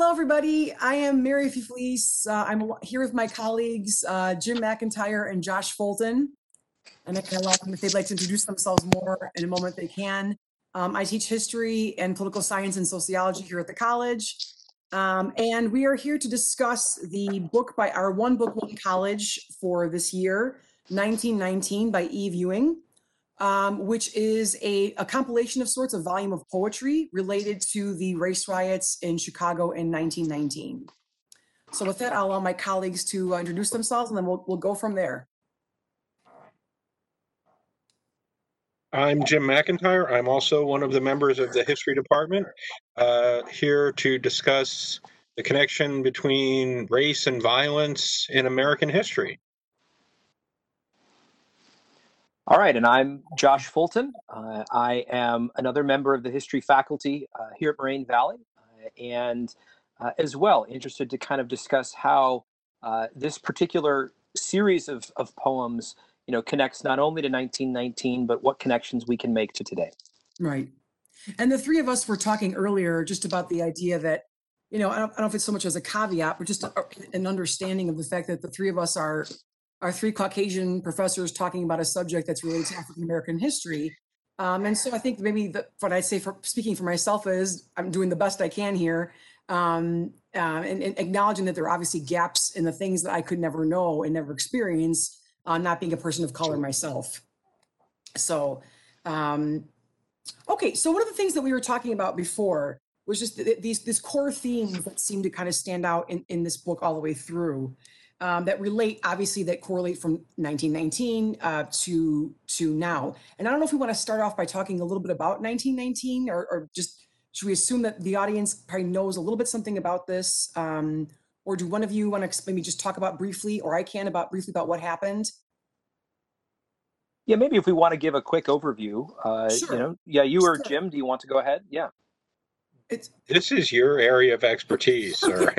Hello, everybody. I am Mary Fleece. Uh, I'm here with my colleagues, uh, Jim McIntyre and Josh Fulton. And I can allow them if they'd like to introduce themselves more in a moment, they can. Um, I teach history and political science and sociology here at the college. Um, and we are here to discuss the book by our One Book, One College for this year, 1919 by Eve Ewing um, which is a, a compilation of sorts, a volume of poetry related to the race riots in Chicago in 1919. So with that, I'll allow my colleagues to uh, introduce themselves and then we'll, we'll go from there. I'm Jim McIntyre. I'm also one of the members of the history department, uh, here to discuss the connection between race and violence in American history. All right, and I'm Josh Fulton. Uh, I am another member of the history faculty uh, here at Moraine Valley, uh, and uh, as well interested to kind of discuss how uh, this particular series of, of poems, you know, connects not only to 1919, but what connections we can make to today. Right. And the three of us were talking earlier just about the idea that, you know, I don't, I don't know if it's so much as a caveat, but just a, an understanding of the fact that the three of us are our three Caucasian professors talking about a subject that's related to African American history. Um, and so I think maybe the, what I'd say for speaking for myself is I'm doing the best I can here um, uh, and, and, acknowledging that there are obviously gaps in the things that I could never know and never experience, uh, not being a person of color myself. So, um, okay, so one of the things that we were talking about before was just th- these these core themes that seem to kind of stand out in, in this book all the way through um, that relate, obviously, that correlate from 1919 uh, to to now. And I don't know if we want to start off by talking a little bit about 1919, or, or just should we assume that the audience probably knows a little bit something about this, um, or do one of you want to maybe just talk about briefly, or I can about briefly about what happened? Yeah, maybe if we want to give a quick overview, uh, sure. you know, yeah, you or Jim, do you want to go ahead? Yeah. It's, this is your area of expertise, sir.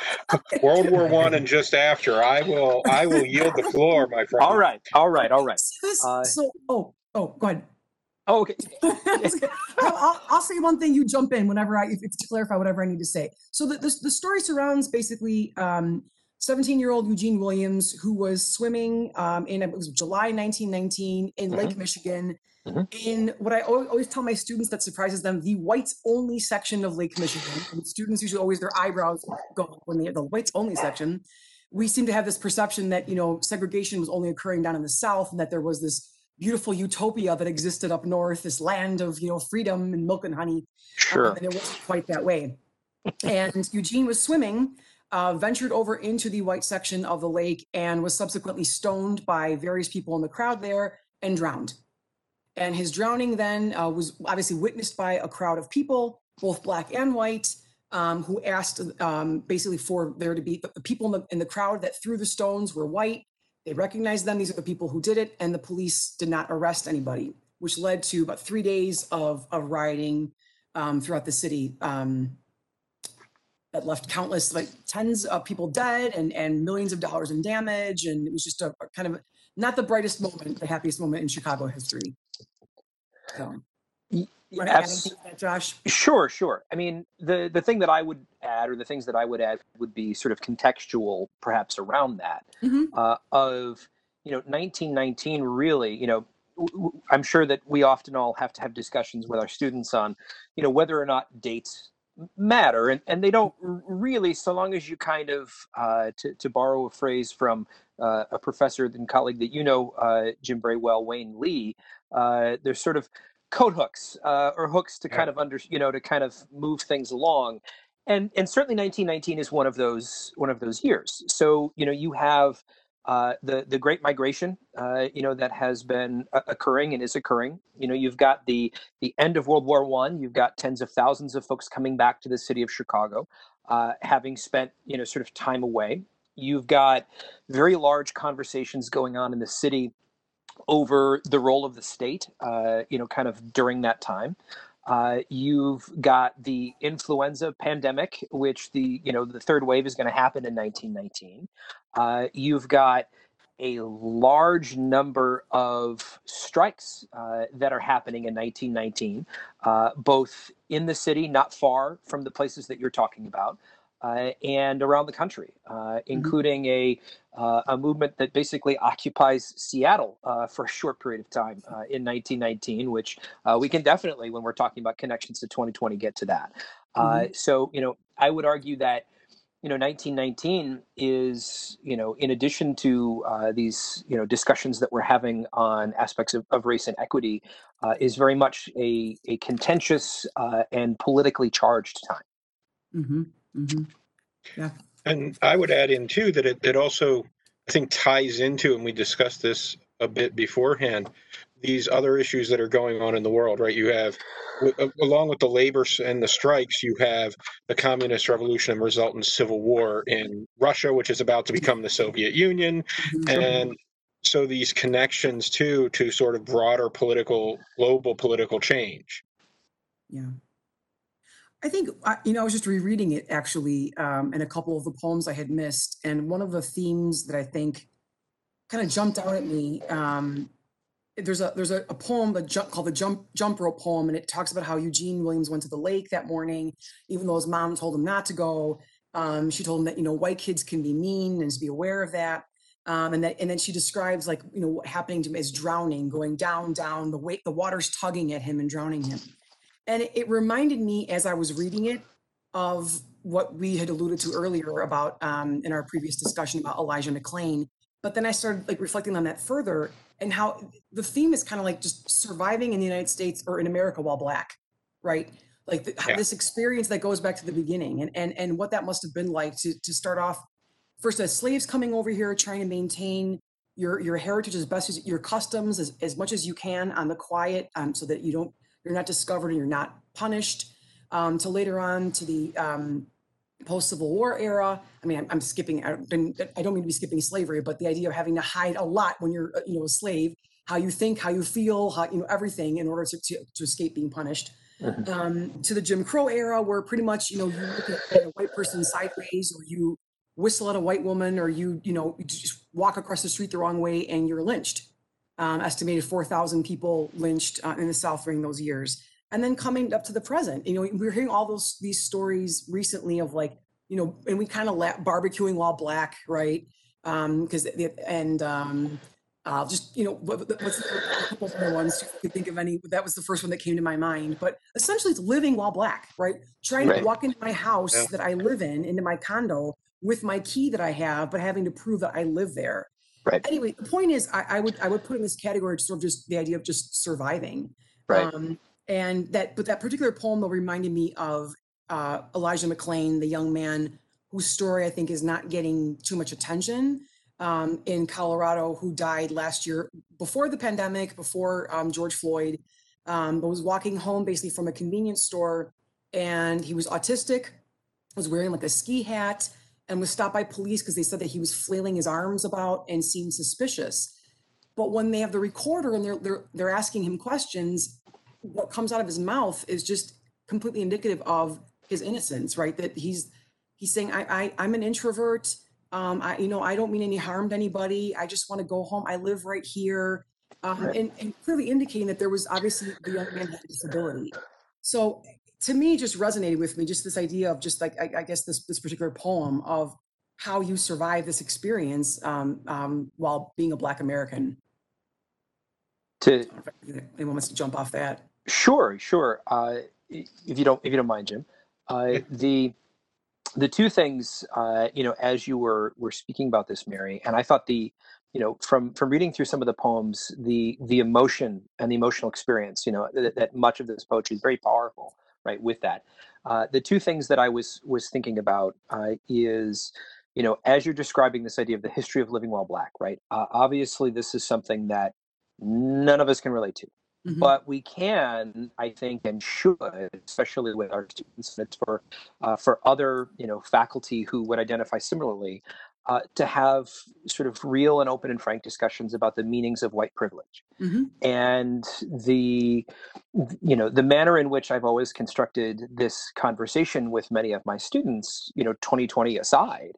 World War One and just after. I will I will yield the floor, my friend. All right, all right, all right. Uh, so oh oh go ahead. Oh, okay. I'll, I'll, say one thing. You jump in whenever I if to clarify whatever I need to say. So the the, the story surrounds basically um, 17 year old Eugene Williams who was swimming um, in it was July 1919 in mm-hmm. Lake Michigan Mm-hmm. In what I always tell my students that surprises them, the whites only section of Lake Michigan, and students usually always their eyebrows go up when they have the whites only section. We seem to have this perception that you know segregation was only occurring down in the South, and that there was this beautiful utopia that existed up north, this land of you know freedom and milk and honey. Sure, um, and it wasn't quite that way. and Eugene was swimming, uh, ventured over into the white section of the lake, and was subsequently stoned by various people in the crowd there and drowned. And his drowning then uh, was obviously witnessed by a crowd of people, both black and white, um, who asked um, basically for there to be the people in the, in the crowd that threw the stones were white. They recognized them. These are the people who did it. And the police did not arrest anybody, which led to about three days of, of rioting um, throughout the city um, that left countless, like tens of people dead and, and millions of dollars in damage. And it was just a, kind of not the brightest moment, the happiest moment in Chicago history. So, you want to add that, Josh? Sure, sure. I mean, the the thing that I would add, or the things that I would add, would be sort of contextual, perhaps around that, mm-hmm. uh, of you know, 1919. Really, you know, I'm sure that we often all have to have discussions with our students on, you know, whether or not dates matter and, and they don't really so long as you kind of uh, to, to borrow a phrase from uh, a professor and colleague that you know uh, jim braywell wayne lee uh, there's sort of code hooks uh, or hooks to kind of under you know to kind of move things along. And and certainly 1919 is one of those one of those years. So you know you have uh, the the Great Migration, uh, you know, that has been uh, occurring and is occurring. You know, you've got the the end of World War One. You've got tens of thousands of folks coming back to the city of Chicago, uh, having spent you know sort of time away. You've got very large conversations going on in the city over the role of the state, uh, you know, kind of during that time. Uh, you've got the influenza pandemic, which the you know the third wave is going to happen in 1919. Uh, you've got a large number of strikes uh, that are happening in 1919, uh, both in the city, not far from the places that you're talking about, uh, and around the country, uh, Mm-hmm. including a uh, a movement that basically occupies Seattle uh, for a short period of time uh, in 1919, which uh, we can definitely, when we're talking about connections to 2020, get to that. Mhm. So, you know, I would argue that you know 1919 is you know in addition to uh, these you know discussions that we're having on aspects of, of race and equity uh, is very much a, a contentious uh, and politically charged time Mm-hmm. hmm And I would add in too that it, it also, I think, ties into, and we discussed this a bit beforehand, these other issues that are going on in the world, right? You have, along with the labor and the strikes, you have the communist revolution and resultant civil war in Russia, which is about to become the Soviet Union. Mm-hmm. And so these connections too, to sort of broader political, global political change. Yeah. I think, I- you know, I was just rereading it actually, um, and a couple of the poems I had missed. And one of the themes that I think kind of jumped out at me, um, there's a there's a, a poem that jump, called the jump jump rope poem, and it talks about how Eugene Williams went to the lake that morning, even though his mom told him not to go. Um, she told him that you know white kids can be mean and to be aware of that. Um, and that and then she describes like you know what happening to him as drowning, going down, down, the weight, the water's tugging at him and drowning him. And it, reminded me as I was reading it of what we had alluded to earlier about um, in our previous discussion about Elijah McClain. But then I started like reflecting on that further and how the theme is kind of like just surviving in the United States or in America while black, right? Like the, Yeah. this experience that goes back to the beginning and and and what that must have been like to to start off first as slaves coming over here trying to maintain your your heritage as best as your customs as, as much as you can on the quiet um, so that you don't you're not discovered and you're not punished um, to later on to the um, post Civil War era. I mean, I'm, I'm skipping. I don't, I don't mean to be skipping slavery, but the idea of having to hide a lot when you're, you know, a slave, how you think, how you feel, how you know everything in order to to, to escape being punished. Mhm. Um, to the Jim Crow era, where pretty much you know you look at a white person sideways, or you whistle at a white woman, or you you know you just walk across the street the wrong way and you're lynched. Um, estimated 4,000 people lynched uh, in the South during those years. And then coming up to the present you know we we're hearing all those these stories recently of like you know and we kind of la- barbecuing while black right? Um because and um uh just you know what, what- what's the, other ones you could think of any that was the first one that came to my mind. But essentially it's living while black right? Trying Right. to walk into my house Yeah. that i live in into my condo with my key that i have but having to prove that i live there Right. anyway the point is I, I would i would put in this category sort of just the idea of just surviving right um, and that, but that particular poem though reminded me of uh, Elijah McClain, the young man whose story I think is not getting too much attention um, in Colorado, who died last year before the pandemic, before um, George Floyd, um, but was walking home basically from a convenience store, and he was autistic, was wearing like a ski hat, and was stopped by police because they said that he was flailing his arms about and seemed suspicious. But when they have the recorder and they're they're they're asking him questions, what comes out of his mouth is just completely indicative of his innocence, right? That he's he's saying, I, I I'm an introvert. Um, I you know I don't mean any harm to anybody. I just want to go home. I live right here, um, and, and clearly indicating that there was obviously the young man had a disability. So to me, just resonated with me. Just this idea of just like I, I guess this this particular poem of how you survive this experience um, um, while being a Black American. to I don't know if Anyone wants to jump off that? Sure, sure. Uh, if you don't, if you don't mind, Jim, uh, the the two things, uh, you know, as you were were speaking about this, Mary, and I thought the, you know, from from reading through some of the poems, the the emotion and the emotional experience, you know, that, that much of this poetry is very powerful, right? With that, uh, the two things that I was was thinking about uh, is, you know, as you're describing this idea of the history of living while black, right? Uh, obviously, this is something that none of us can relate to Mhm. but we can i think and should especially with our students and it's for uh, for other you know faculty who would identify similarly uh, to have sort of real and open and frank discussions about the meanings of white privilege Mhm. and the you know the manner in which i've always constructed this conversation with many of my students you know 2020 aside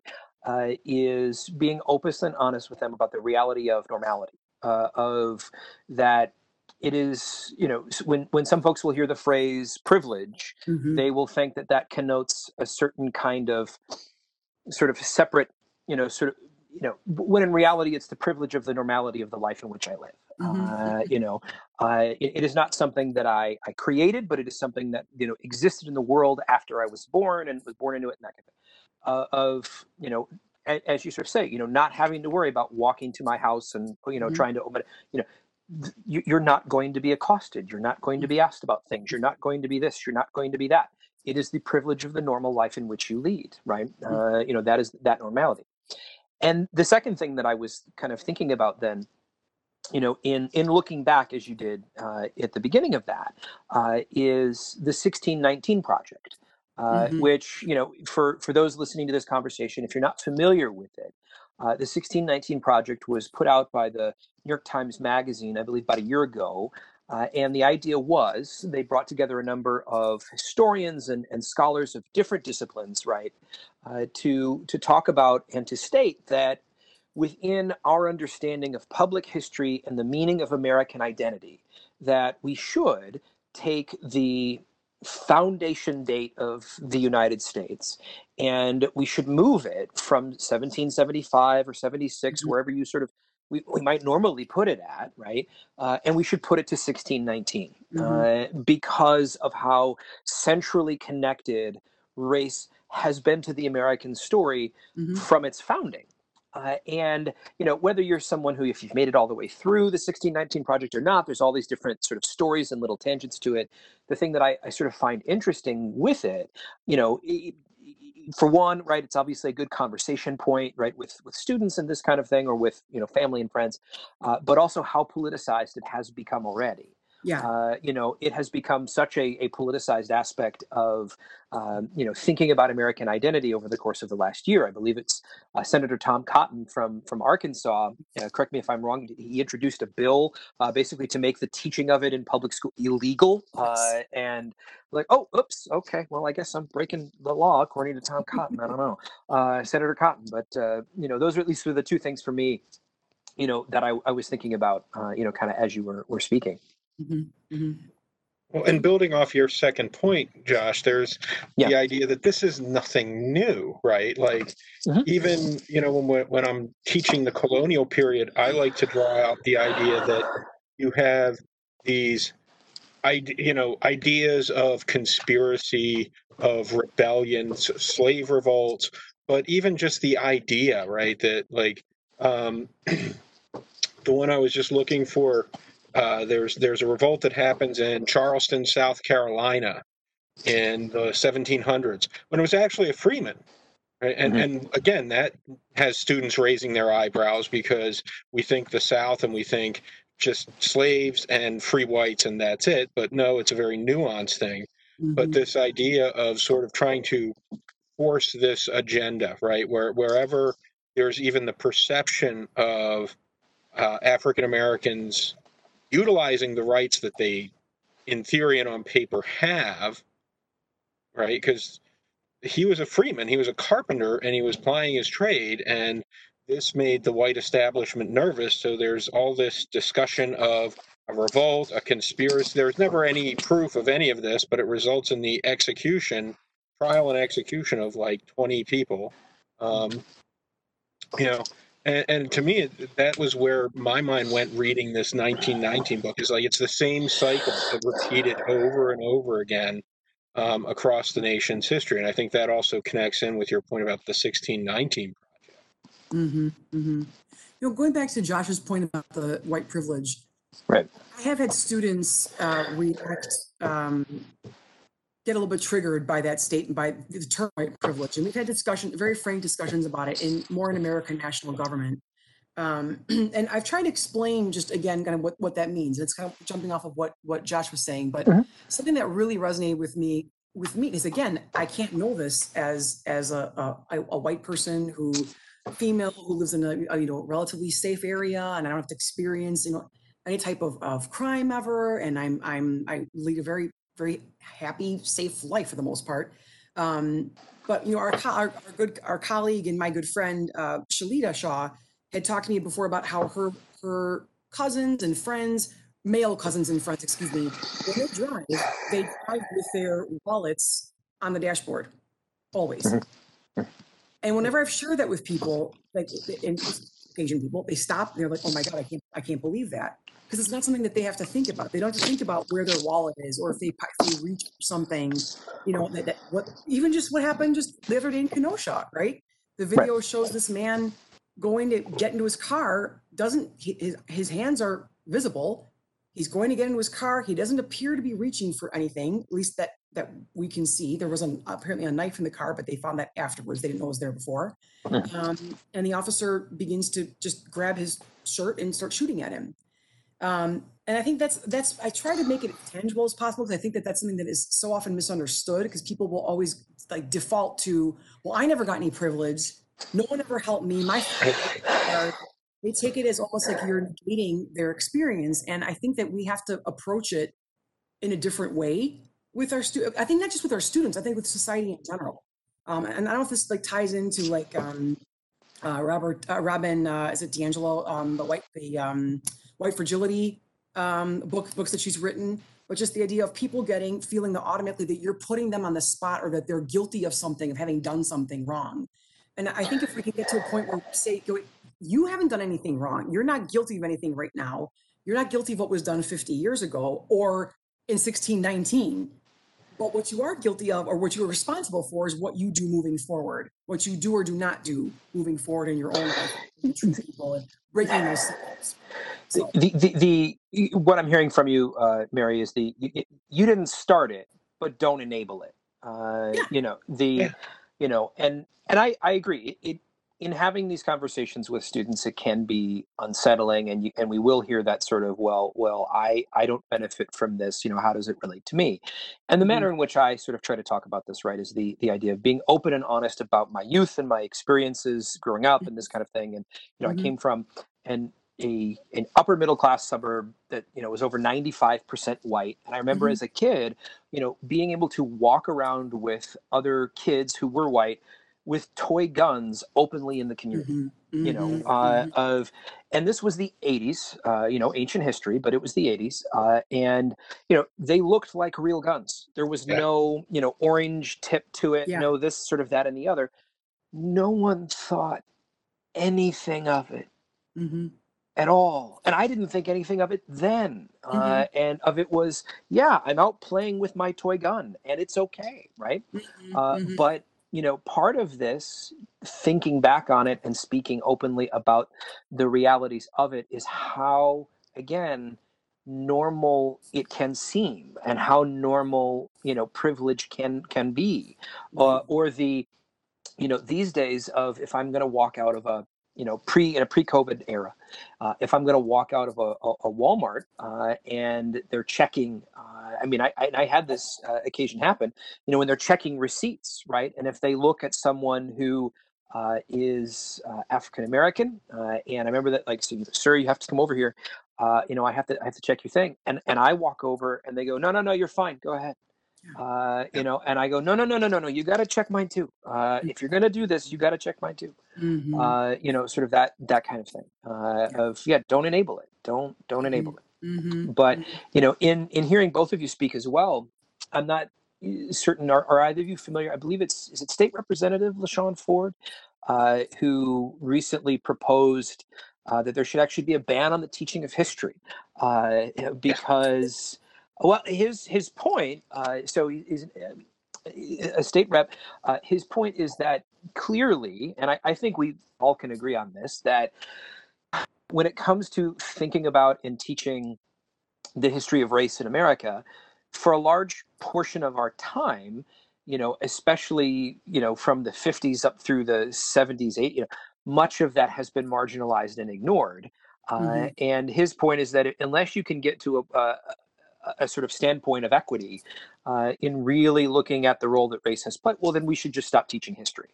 uh, is being open and honest with them about the reality of normality uh, of that it is you know when when some folks will hear the phrase privilege mm-hmm. they will think that that connotes a certain kind of sort of separate you know sort of you know when in reality it's the privilege of the normality of the life in which i live. Mm-hmm. uh, you know uh, it, it is not something that I, I created but it is something that you know existed in the world after i was born and was born into it and that kind of thing. Uh, of you know as you sort of say you know not having to worry about walking to my house and you know mm-hmm. trying to open it you know you're not going to be accosted. You're not going to be asked about things. You're not going to be this. You're not going to be that. It is the privilege of the normal life in which you lead right? Mm-hmm. uh, you know that is that normality and the second thing that i was kind of thinking about then you know in in looking back as you did uh, at the beginning of that uh, is the 1619 project uh, mm-hmm. which you know for for those listening to this conversation if you're not familiar with it uh, the 1619 project was put out by the New York Times Magazine, I believe, about a year ago. Uh, and the idea was they brought together a number of historians and, and scholars of different disciplines, right, uh, to, to talk about and to state that within our understanding of public history and the meaning of American identity, that we should take the foundation date of the United States. And we should move it from 1775 or 76, mm-hmm. wherever you sort of we, we might normally put it at, right? Uh, and we should put it to 1619 mm-hmm. uh, because of how centrally connected race has been to the American story mm-hmm. from its founding. Uh, and you know whether you're someone who if you've made it all the way through the 1619 project or not there's all these different sort of stories and little tangents to it the thing that i, I sort of find interesting with it you know for one right it's obviously a good conversation point right with with students and this kind of thing or with you know family and friends uh, but also how politicized it has become already yeah. Uh, you know, it has become such a, a politicized aspect of, um, you know, thinking about American identity over the course of the last year. I believe it's uh, Senator Tom Cotton from from Arkansas. Uh, correct me if I'm wrong. He introduced a bill uh, basically to make the teaching of it in public school illegal. Uh, and like, oh, oops, okay, well, I guess I'm breaking the law according to Tom Cotton. I don't know, uh, Senator Cotton. But you know, those are at least the two things for me you know that I, I was thinking about uh, you know kind of as you were, were speaking Mm-hmm. Mm-hmm. Well, and building off your second point, Josh, there's yeah. the idea that this is nothing new, right? Like, mm-hmm. even you know, when when I'm teaching the colonial period, I like to draw out the idea that you have these, you know, ideas of conspiracy, of rebellions, slave revolts, but even just the idea, right? That like, um, the one I was just looking for uh, there's there's a revolt that happens in Charleston, South Carolina, in the 1700s when it was actually a freeman. Right? And mm-hmm. and again, that has students raising their eyebrows because we think the South and we think just slaves and free whites and that's it. But no, it's a very nuanced thing. Mm-hmm. But this idea of sort of trying to force this agenda, right, where wherever there's even the perception of uh, African Americans utilizing the rights that they, in theory and on paper, have, right? Because he was a freeman, he was a carpenter, and he was plying his trade, and this made the white establishment nervous. So there's all this discussion of a revolt, a conspiracy. There's never any proof of any of this, but it results in the execution, trial and execution of like 20 people. Um, you know, and, and, to me, that was where my mind went reading this 1919 book. Is like it's the same cycle repeated over and over again um, across the nation's history, and I think that also connects in with your point about the 1619 project. Mm-hmm. Mm-hmm. You know, going back to Josh's point about the white privilege, right? I have had students uh, react um, get a little bit triggered by that state and by the term white privilege. And we've had discussion, very frank discussions about it in more in American national government. Um, and I've tried to explain just again kind of what, what that means. It's kind of jumping off of what what Josh was saying, but mm-hmm. something that really resonated with me with me is again, I can't know this as as a a, a white person who female who lives in a, a, you know relatively safe area and I don't have to experience you know any type of, of crime ever and I'm I'm I lead a very very happy, safe life for the most part. Um, but you know, our, our, our good our colleague and my good friend uh, Shalita Shaw had talked to me before about how her her cousins and friends male cousins and friends, excuse me, when they drive, they drive with their wallets on the dashboard, always. Mm-hmm. And whenever I've shared that with people, like in Asian people, they stop. They're like, "Oh my god, I can't, I can't believe that," because it's not something that they have to think about. They don't have to think about where their wallet is, or if they, if they reach something, you know, that, that, what even just what happened just the other day in Kenosha, right? The video right. shows this man going to get into his car. Doesn't his his hands are visible. He's going to get into his car. He doesn't appear to be reaching for anything, at least that that we can see. There was an, apparently a knife in the car, but they found that afterwards. They didn't know it was there before. Hmm. Um, and the officer begins to just grab his shirt and start shooting at him. Um, and I think that's that's I try to make it tangible as possible because I think that that's something that is so often misunderstood because people will always like default to, well, I never got any privilege. No one ever helped me. My they take it as almost like you're negating their experience, and I think that we have to approach it in a different way with our students. I think not just with our students. I think with society in general. Um, and I don't know if this like ties into like um, uh, Robert uh, Robin uh, is it DiAngelo um, the white the um, white fragility um, book books that she's written, but just the idea of people getting feeling that automatically that you're putting them on the spot or that they're guilty of something of having done something wrong. And I think if we can get to a point where we say you haven't done anything wrong, you're not guilty of anything right now. You're not guilty of what was done 50 years ago or in 1619 but what you are guilty of or what you are responsible for is what you do moving forward, what you do or do not do moving forward in your own life, breaking those cycles. The, the, the, what I'm hearing from you, uh, Mary, is the, you, you, didn't start it, but don't enable it. Uh, yeah. You know, the, yeah. you know, and, and I, I agree. It, it, in having these conversations with students, it can be unsettling, and you, and we will hear that sort of well, well, I I don't benefit from this. You know, how does it relate to me? And the mm-hmm. manner in which I sort of try to talk about this, right, is the the idea of being open and honest about my youth and my experiences growing up and this kind of thing. And you know, mm-hmm. I came from an a an upper middle class suburb that you know was over 95% white and i remember mm-hmm. as a kid you know being able to walk around with other kids who were white with toy guns openly in the community. Mm-hmm. You know, mm-hmm. uh, mm-hmm. of, and this was the 80s, uh, you know, ancient history, but it was the 80s. Uh, and, you know, they looked like real guns. There was yeah. no, you know, orange tip to it, yeah. no this, sort of that, and the other. No one thought anything of it. Mm-hmm. At all, and I didn't think anything of it then. Uh, mm-hmm. and of it was, yeah, I'm out playing with my toy gun, and it's okay, right? Mm-hmm. Uh, but you know, part of this, thinking back on it and speaking openly about the realities of it, is how, again, normal it can seem and how normal you know privilege can can be uh, or the you know these days of if i'm going to walk out of a you know pre in a pre-covid era uh, if i'm going to walk out of a, a, walmart uh, and they're checking uh, I mean, I, I, I had this uh, occasion happen, you know, when they're checking receipts, right? And if they look at someone who uh, is uh, African American, and I remember that, like, so, sir, you have to come over here. You know, I have to, I have to check your thing, and and I walk over, and they go, no, no, no, you're fine, go ahead. Uh, you know, and I go, no, no, no, no, no, no, you got to check mine too. Uh, if you're gonna do this, you got to check mine too. Mm-hmm. Uh, you know, sort of that that kind of thing. Uh, yeah. Of yeah, don't enable it. Don't don't enable mm-hmm. it. But mm-hmm. you know, in in hearing both of you speak as well, I'm not uh, certain. Are, are either of you familiar? I believe it's is it State Representative LaShawn Ford, uh, who recently proposed uh, that there should actually be a ban on the teaching of history, uh, because well, his his point. Uh, so he's uh, a state rep. his point is that clearly, and I, I think we all can agree on this, that when it comes to thinking about and teaching the history of race in America, for a large portion of our time, you know, especially you know from the 50s up through the 70s, 80s, you know, much of that has been marginalized and ignored. Uh, mm-hmm. and his point is that unless you can get to a, a, a sort of standpoint of equity uh, in really looking at the role that race has played, well, then we should just stop teaching history.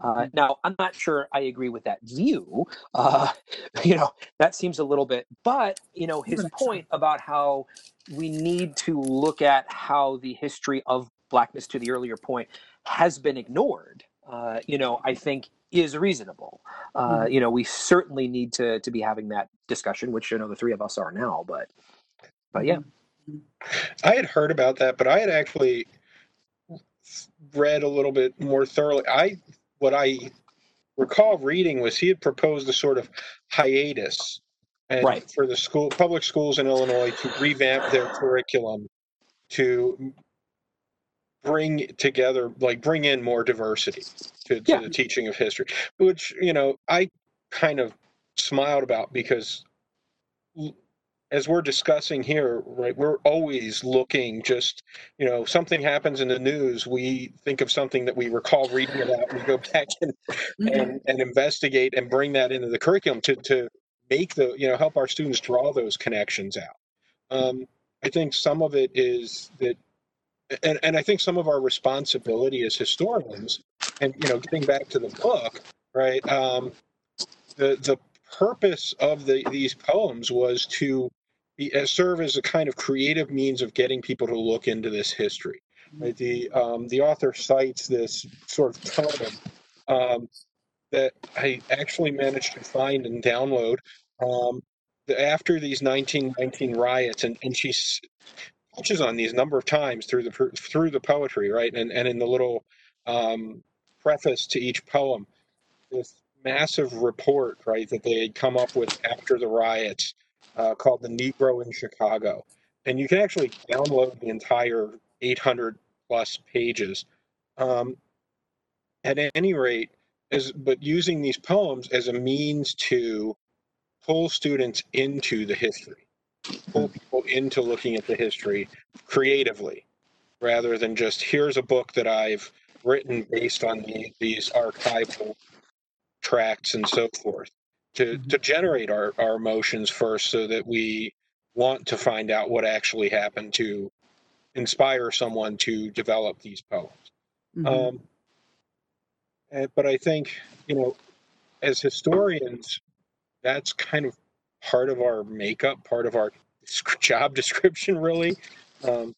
Uh, mm-hmm. now, I'm not sure I agree with that view. Uh, you know, that seems a little bit, but, you know, his point about how we need to look at how the history of blackness, to the earlier point, has been ignored, uh, you know, I think is reasonable. Uh, mm-hmm. You know, we certainly need to, to be having that discussion, which, you know, the three of us are now, but. but yeah. I had heard about that, but I had actually read a little bit more thoroughly. I what I recall reading was he had proposed a sort of hiatus and Right. for the school public schools in Illinois to revamp their curriculum to bring together like bring in more diversity to, to Yeah. the teaching of history which you know i kind of smiled about because as we're discussing here right we're always looking just you know something happens in the news we think of something that we recall reading about and we go back and Mhm. and, and investigate and bring that into the curriculum to, to make the you know help our students draw those connections out um, i think some of it is that and, and i think some of our responsibility as historians and you know getting back to the book right um, the the purpose of the these poems was to serve as a kind of creative means of getting people to look into this history right? The um, the author cites this sort of poem um, that I actually managed to find and download um, the, after these 1919 riots, and, and she touches on these a number of times through the through the poetry, right, and and in the little um, preface to each poem, this massive report, right, that they had come up with after the riots, uh, called the Negro in Chicago, and you can actually download the entire 800 plus pages. Um, at any rate, as but using these poems as a means to pull students into the history, pull people into looking at the history creatively, rather than just here's a book that I've written based on the, these archival tracts and so forth. To to generate our, our emotions first so that we want to find out what actually happened to inspire someone to develop these poems. Mhm. Um, and- but I think, you know, as historians, that's kind of part of our makeup, part of our job description, really. Um,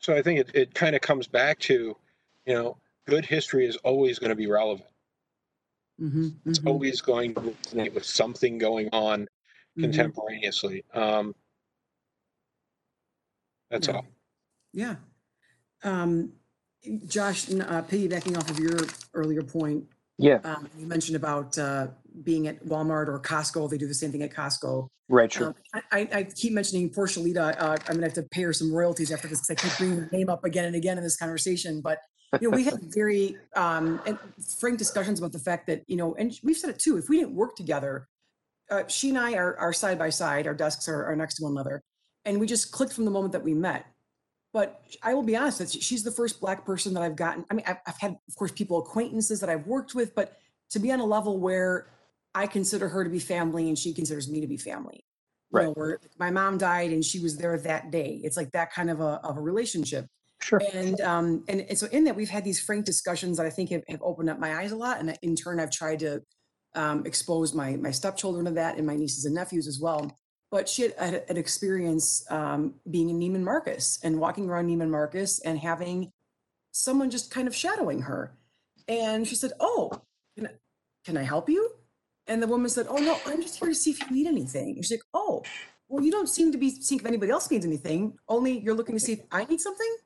so I think it, it kind of comes back to, you know, good history is always going to be relevant. Mhm, It's mhm, always going to resonate with something going on mhm. contemporaneously. Um, that's Yeah. all. Yeah. Um, Josh, n- uh, piggybacking off of your earlier point, Yeah. um, you mentioned about uh, being at Walmart or Costco. They do the same thing at Costco. Right. Sure. Um, I, I I keep mentioning poor Lita. Uh, I'm gonna have to pay her some royalties after this because I keep bringing her name up again and again in this conversation. But you know, we had very um, and frank discussions about the fact that you know, and we've said it too. If we didn't work together, uh, she and I are, are side by side. Our desks are, are next to one another, and we just clicked from the moment that we met. But I will be honest, that she's the first black person that I've gotten. I mean, I've, I've had, of course, people acquaintances that I've worked with, but to be on a level where I consider her to be family and she considers me to be family. You know, Right. where my mom died and she was there that day. It's like that kind of a, of a relationship. Sure. And um and, so in that we've had these frank discussions that I think have, have opened up my eyes a lot. And in turn I've tried to um expose my my stepchildren to that and my nieces and nephews as well. But she had, had an experience um being in Neiman Marcus and walking around Neiman Marcus and having someone just kind of shadowing her. And she said, Oh, can I, can I help you? And the woman said, Oh no, I'm just here to see if you need anything. And she's like, Oh, well, you don't seem to be seeing if anybody else needs anything. Only you're looking to see if I need something.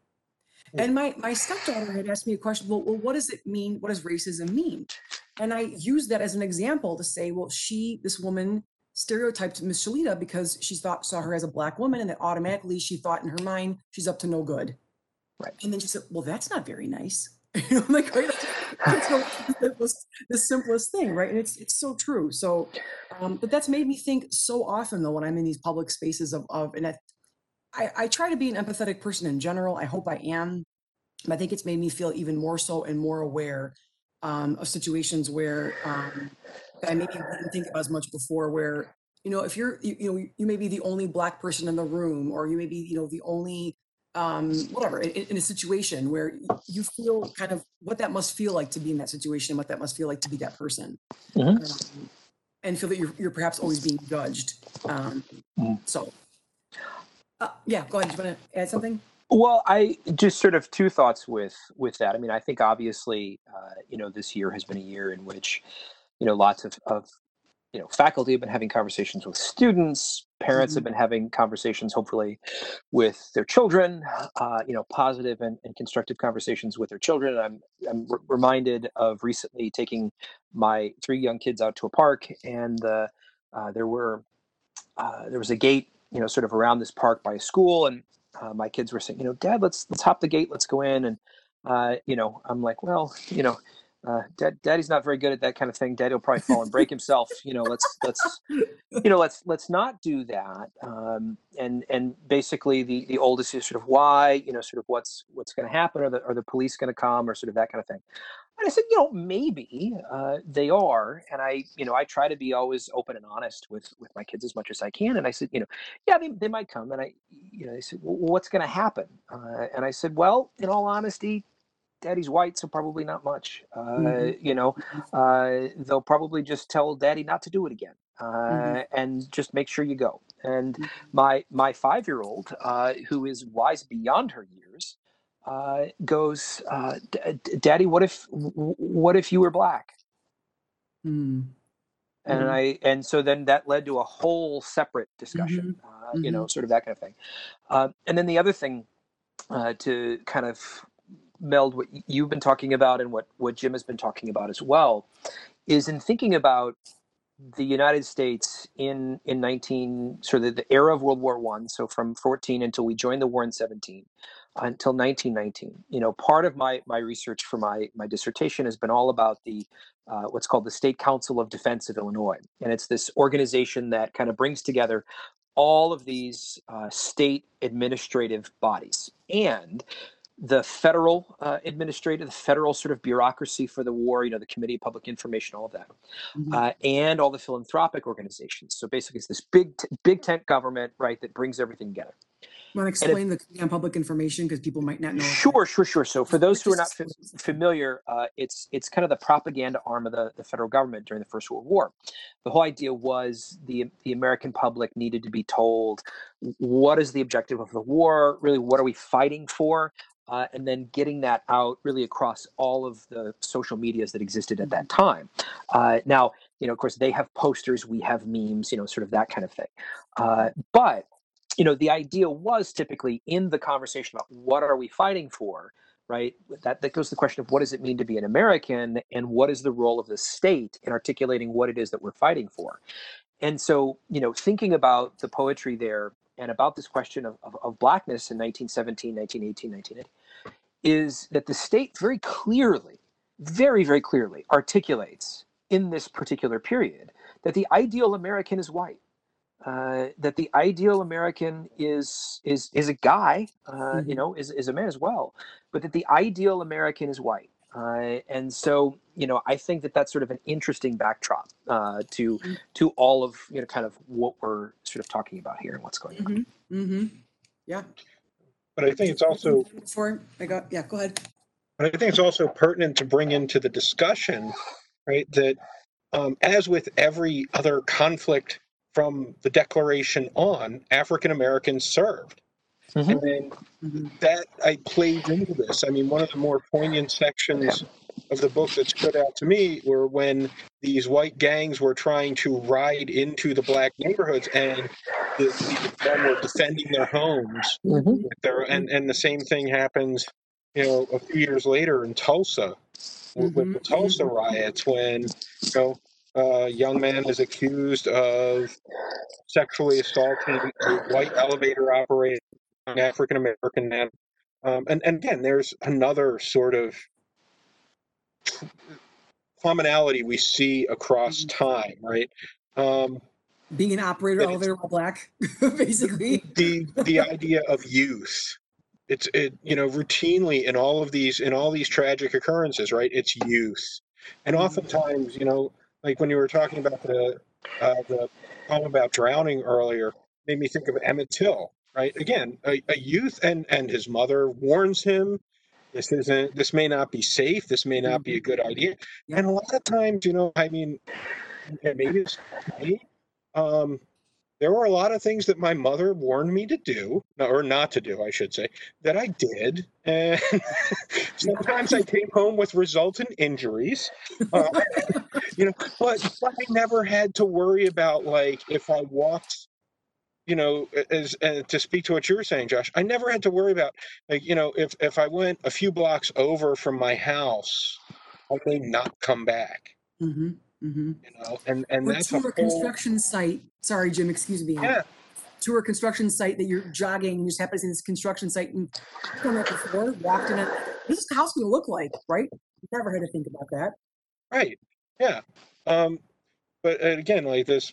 And my my stepdaughter had asked me a question. Well, well, what does it mean? What does racism mean? And I used that as an example to say, well, she, this woman, stereotyped Miss Shalita because she thought saw her as a black woman, and that automatically she thought in her mind she's up to no good. Right. And then she said, well, that's not very nice. you know, I'm like, right? That's the simplest, the simplest thing, right? And it's it's so true. So, um, but that's made me think so often though when I'm in these public spaces of of and I, I, I try to be an empathetic person in general. I hope I am. I think it's made me feel even more so and more aware um, of situations where um, that I maybe didn't think about as much before. Where you know, if you're you, you know you may be the only black person in the room, or you may be you know the only um, whatever in, in a situation where you feel kind of what that must feel like to be in that situation, and what that must feel like to be that person, Mhm. um, and feel that you're you're perhaps always being judged. Um, Mhm. So. Uh, yeah, go ahead. Do you want to add something? Well, I just sort of two thoughts with with that. I mean, I think obviously, uh, you know, this year has been a year in which, you know, lots of, of you know, faculty have been having conversations with students. Parents have Mhm. been having conversations, hopefully, with their children. Uh, you know, positive and, and constructive conversations with their children. I'm I'm r- reminded of recently taking my three young kids out to a park, and uh, uh, there were uh, there was a gate, you know, sort of around this park by a school, and uh, my kids were saying, you know, Dad, let's let's hop the gate, let's go in, and uh, you know, I'm like, well, you know, uh, Dad, Daddy's not very good at that kind of thing. Daddy will probably fall and break himself. You know, let's let's you know let's let's not do that. Um, and and basically, the the oldest is sort of why, you know, sort of what's what's going to happen, are the are the police going to come, or sort of that kind of thing. And I said, you know, maybe uh, they are. And I, you know, I try to be always open and honest with with my kids as much as I can. And I said, you know, yeah, they, they might come. And I, you know, they said, well, what's going to happen? Uh, and I said, well, in all honesty, daddy's white, so probably not much. Uh, Mhm. You know, uh, they'll probably just tell daddy not to do it again. Uh, Mhm. and just make sure you go. And Mhm. my my five year old, uh, who is wise beyond her years, uh, goes, uh, "D- d- "Daddy, what if what if you were black?" Mm. And Mhm. I and so then that led to a whole separate discussion, uh, you know, sort of that kind of thing. Uh, and then the other thing uh, to kind of meld what you've been talking about and what what Jim has been talking about as well is in thinking about the United States in in 19 sort of the era of World War One, so from 14 until we joined the war in 17 until 1919. You know, part of my my research for my my dissertation has been all about the uh, what's called the State Council of Defense of Illinois, and it's this organization that kind of brings together all of these uh, state administrative bodies and the federal uh, administrative, the federal sort of bureaucracy for the war, you know, the Committee of Public Information, all of that Mhm. uh, and all the philanthropic organizations. So basically, it's this big, t- big tent government, right, that brings everything together. Want to explain the Committee on public information because people might not know. Sure, sure, sure. So for those who are not explain. familiar, uh, it's it's kind of the propaganda arm of the, the federal government during the First World War. The whole idea was the the American public needed to be told what is the objective of the war, really, what are we fighting for, uh, and then getting that out really across all of the social medias that existed at that time. Uh, now, you know, of course, they have posters, we have memes, you know, sort of that kind of thing. Uh, but you know, the idea was typically in the conversation about what are we fighting for, right? That that goes to the question of what does it mean to be an American, and what is the role of the state in articulating what it is that we're fighting for. And so, you know, thinking about the poetry there and about this question of, of, of blackness in 1917, 1918, 1980, is that the state very clearly, very, very clearly articulates in this particular period that the ideal American is white. Uh, that the ideal American is is is a guy, uh, you Mhm. know, is is a man as well, but that the ideal American is white. Uh, and so, you know, I think that that's sort of an interesting backdrop uh, to Mhm. to all of you know, kind of what we're sort of talking about here and what's going on. Mhm. Mhm. Yeah. But I think it's also Before I got, yeah, go ahead. But I think it's also pertinent to bring into the discussion, right, that um, as with every other conflict from the Declaration on, African Americans served. Mhm. And then Mhm. that I played into this. I mean, one of the more poignant sections of the book that stood out to me were when these white gangs were trying to ride into the black neighborhoods and the, the men were defending their homes Mhm. with their and and the same thing happens you know a few years later in tulsa with, with the tulsa riots when you know a young man is accused of sexually assaulting a white elevator operator an african american man um, and, and again there's another sort of commonality we see across time right um, Being an operator It is. elevator while black, basically. the the idea of youth it's it you know routinely in all of these in all these tragic occurrences right it's youth and Mhm. oftentimes you know like when you were talking about the uh, the poem about drowning earlier made me think of emmett till right again a, a youth and and his mother warns him this isn't this may not be safe this may not be a good idea Yeah. and a lot of times you know i mean maybe it's me um there were a lot of things that my mother warned me to do, or not to do, I should say, that I did. And sometimes I came home with resultant injuries. Uh, you know, but, but I never had to worry about like if I walked you know, as uh, to speak to what you were saying, Josh, I never had to worry about like, you know, if if I went a few blocks over from my house, I may not come back. Mm-hmm. Mm-hmm. You know, and and Or that's to a whole- construction site, sorry, Jim, excuse me. Yeah, To a construction site that you're jogging, and you just happen to see this construction site and done that before, walked in it. This is the house gonna look like, right? Never had to think about that. right. Yeah. Um, but again, like this.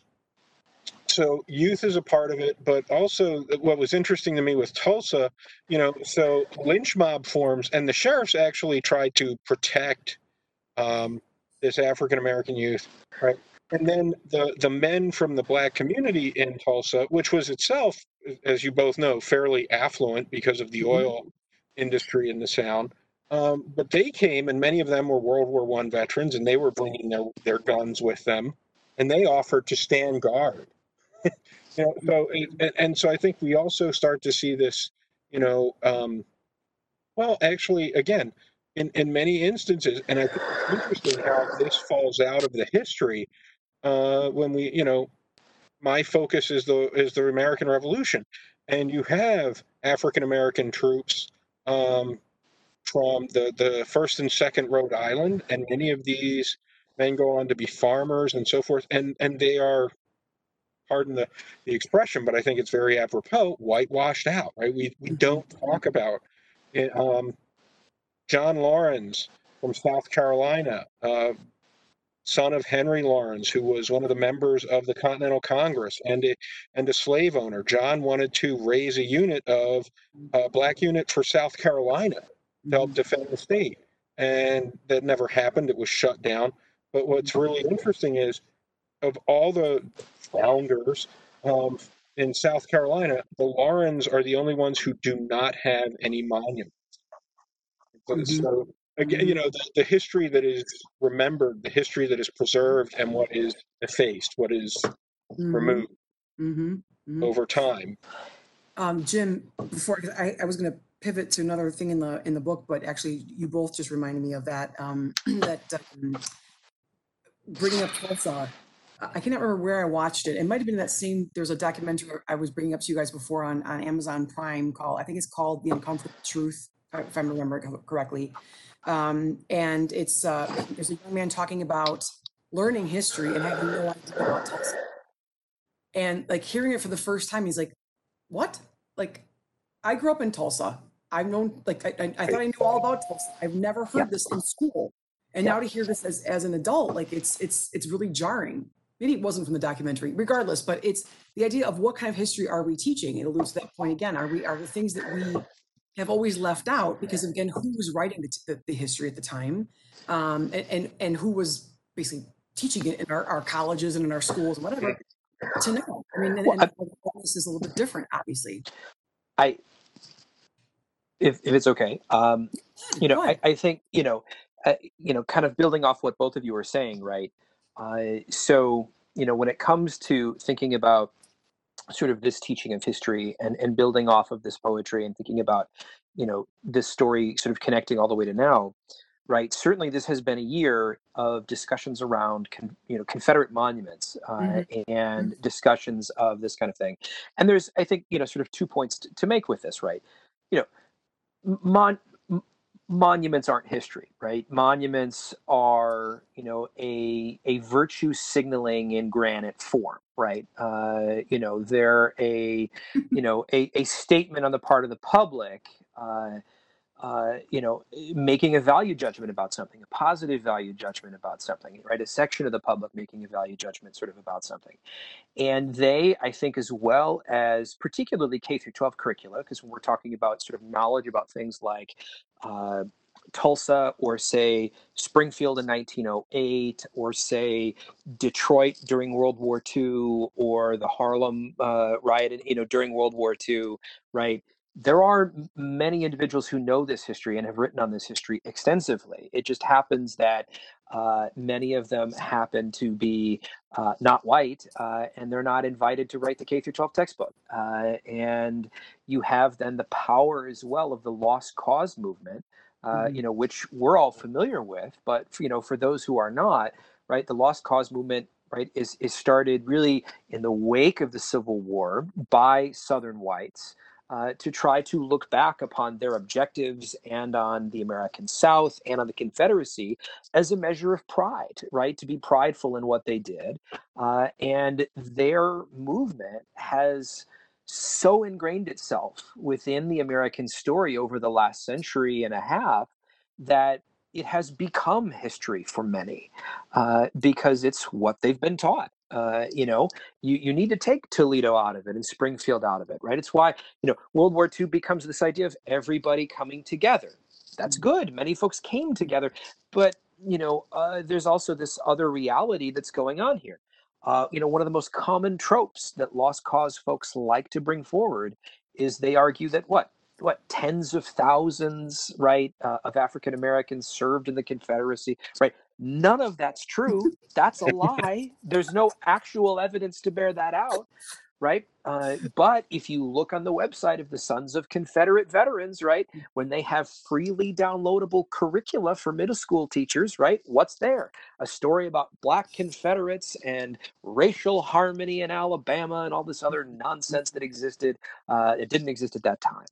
So youth is a part of it, but also what was interesting to me with Tulsa, you know, so lynch mob forms, and the sheriffs actually tried to protect um, this African American youth, right? And then the the men from the black community in Tulsa, which was itself, as you both know, fairly affluent because of the Mhm. oil industry in the Sound. Um, but they came, and many of them were World War One veterans, and they were bringing their their guns with them, and they offered to stand guard. You know, so it, and, so I think we also start to see this, you know, um, well, actually, again, in in many instances, and I think it's interesting how this falls out of the history uh, when we, you know, my focus is the is the American Revolution, and you have African American troops um, from the the first and second Rhode Island, and many of these men go on to be farmers and so forth, and and they are, pardon the the expression, but I think it's very apropos, whitewashed out, right? We we don't talk about it. Um, John Laurens from South Carolina, uh, son of Henry Laurens, who was one of the members of the Continental Congress and a, and a slave owner. John wanted to raise a unit of a black unit for South Carolina to help defend the state, and that never happened. It was shut down. But what's really interesting is, of all the founders um, in South Carolina, the Laurens are the only ones who do not have any monuments. So- Mhm. So again, you know, the, the history that is remembered, the history that is preserved, and what is effaced, what is Mhm, removed mhm, mhm. over time. Um, Jim, before I, I was gonna pivot to another thing in the, in the book, but actually you both just reminded me of that, um, that, um, bringing up Tulsa. I I cannot remember where I watched it. It might have been that same, there's a documentary I was bringing up to you guys before on, on Amazon Prime called, I think it's called The Uncomfortable Truth, if I'm remembering correctly. Um, and it's, uh, there's a young man talking about learning history and having no idea about Tulsa. And like hearing it for the first time, he's like, what? Like, I grew up in Tulsa. I've known, like, I, I, I thought I knew all about Tulsa. I've never heard this in school. And Yeah. now to hear this as, as an adult, like it's, it's, it's really jarring. Maybe it wasn't from the documentary, regardless, but it's the idea of what kind of history are we teaching? It alludes to that point again. Are we, are the things that we have always left out because of, again, who was writing the, the, the history at the time? Um, and, and, and who was basically teaching it in our, our colleges and in our schools and whatever to know. I mean, and, Well, and this is a little bit different, obviously. I, if, if it's okay, um, you know, I. I think, you know, uh, you know, kind of building off what both of you are saying, right? Uh, so, you know, when it comes to thinking about sort of this teaching of history and, and building off of this poetry and thinking about, you know, this story sort of connecting all the way to now, right? Certainly, this has been a year of discussions around, con, you know, Confederate monuments uh, Mhm. and discussions of this kind of thing. And there's, I think, you know, sort of two points to, to make with this, right? You know, mon, monuments aren't history, right? Monuments are, you know, a a virtue signaling in granite form, right? Uh, you know, they're a, you know, a, a statement on the part of the public. Uh, uh, you know, making a value judgment about something, a positive value judgment about something, right? A section of the public making a value judgment sort of about something. And they, I think, as well as particularly K through 12 curricula, because when we're talking about sort of knowledge about things like uh, Tulsa or say Springfield in 1908 or say Detroit during World War II or the Harlem uh, riot, in- you know, during World War II, right? There are many individuals who know this history and have written on this history extensively. It just happens that Uh, many of them happen to be uh, not white, uh, and they're not invited to write the K through 12 textbook. Uh, and you have then the power as well of the lost cause movement, uh, mm-hmm. you know, which we're all familiar with. But for, you know, for those who are not, right, the lost cause movement right is is started really in the wake of the civil war by southern whites uh, to try to look back upon their objectives and on the American South and on the Confederacy as a measure of pride, right? To be prideful in what they did. Uh, and their movement has so ingrained itself within the American story over the last century and a half that it has become history for many uh, because it's what they've been taught. Uh, you know, you, you need to take Toledo out of it and Springfield out of it, right? It's why, you know, World War II becomes this idea of everybody coming together. That's mm-hmm. good. Many folks came together. But, you know, uh, there's also this other reality that's going on here. Uh, you know, one of the most common tropes that lost cause folks like to bring forward is they argue that what? what tens of thousands right uh, of african americans served in the confederacy right none of that's true. That's a lie. There's no actual evidence to bear that out right? Uh, but if you look on the website of the sons of confederate veterans right when they have freely downloadable curricula for middle school teachers right what's there? A story about black confederates and racial harmony in alabama and all this other nonsense that existed uh, it didn't exist at that time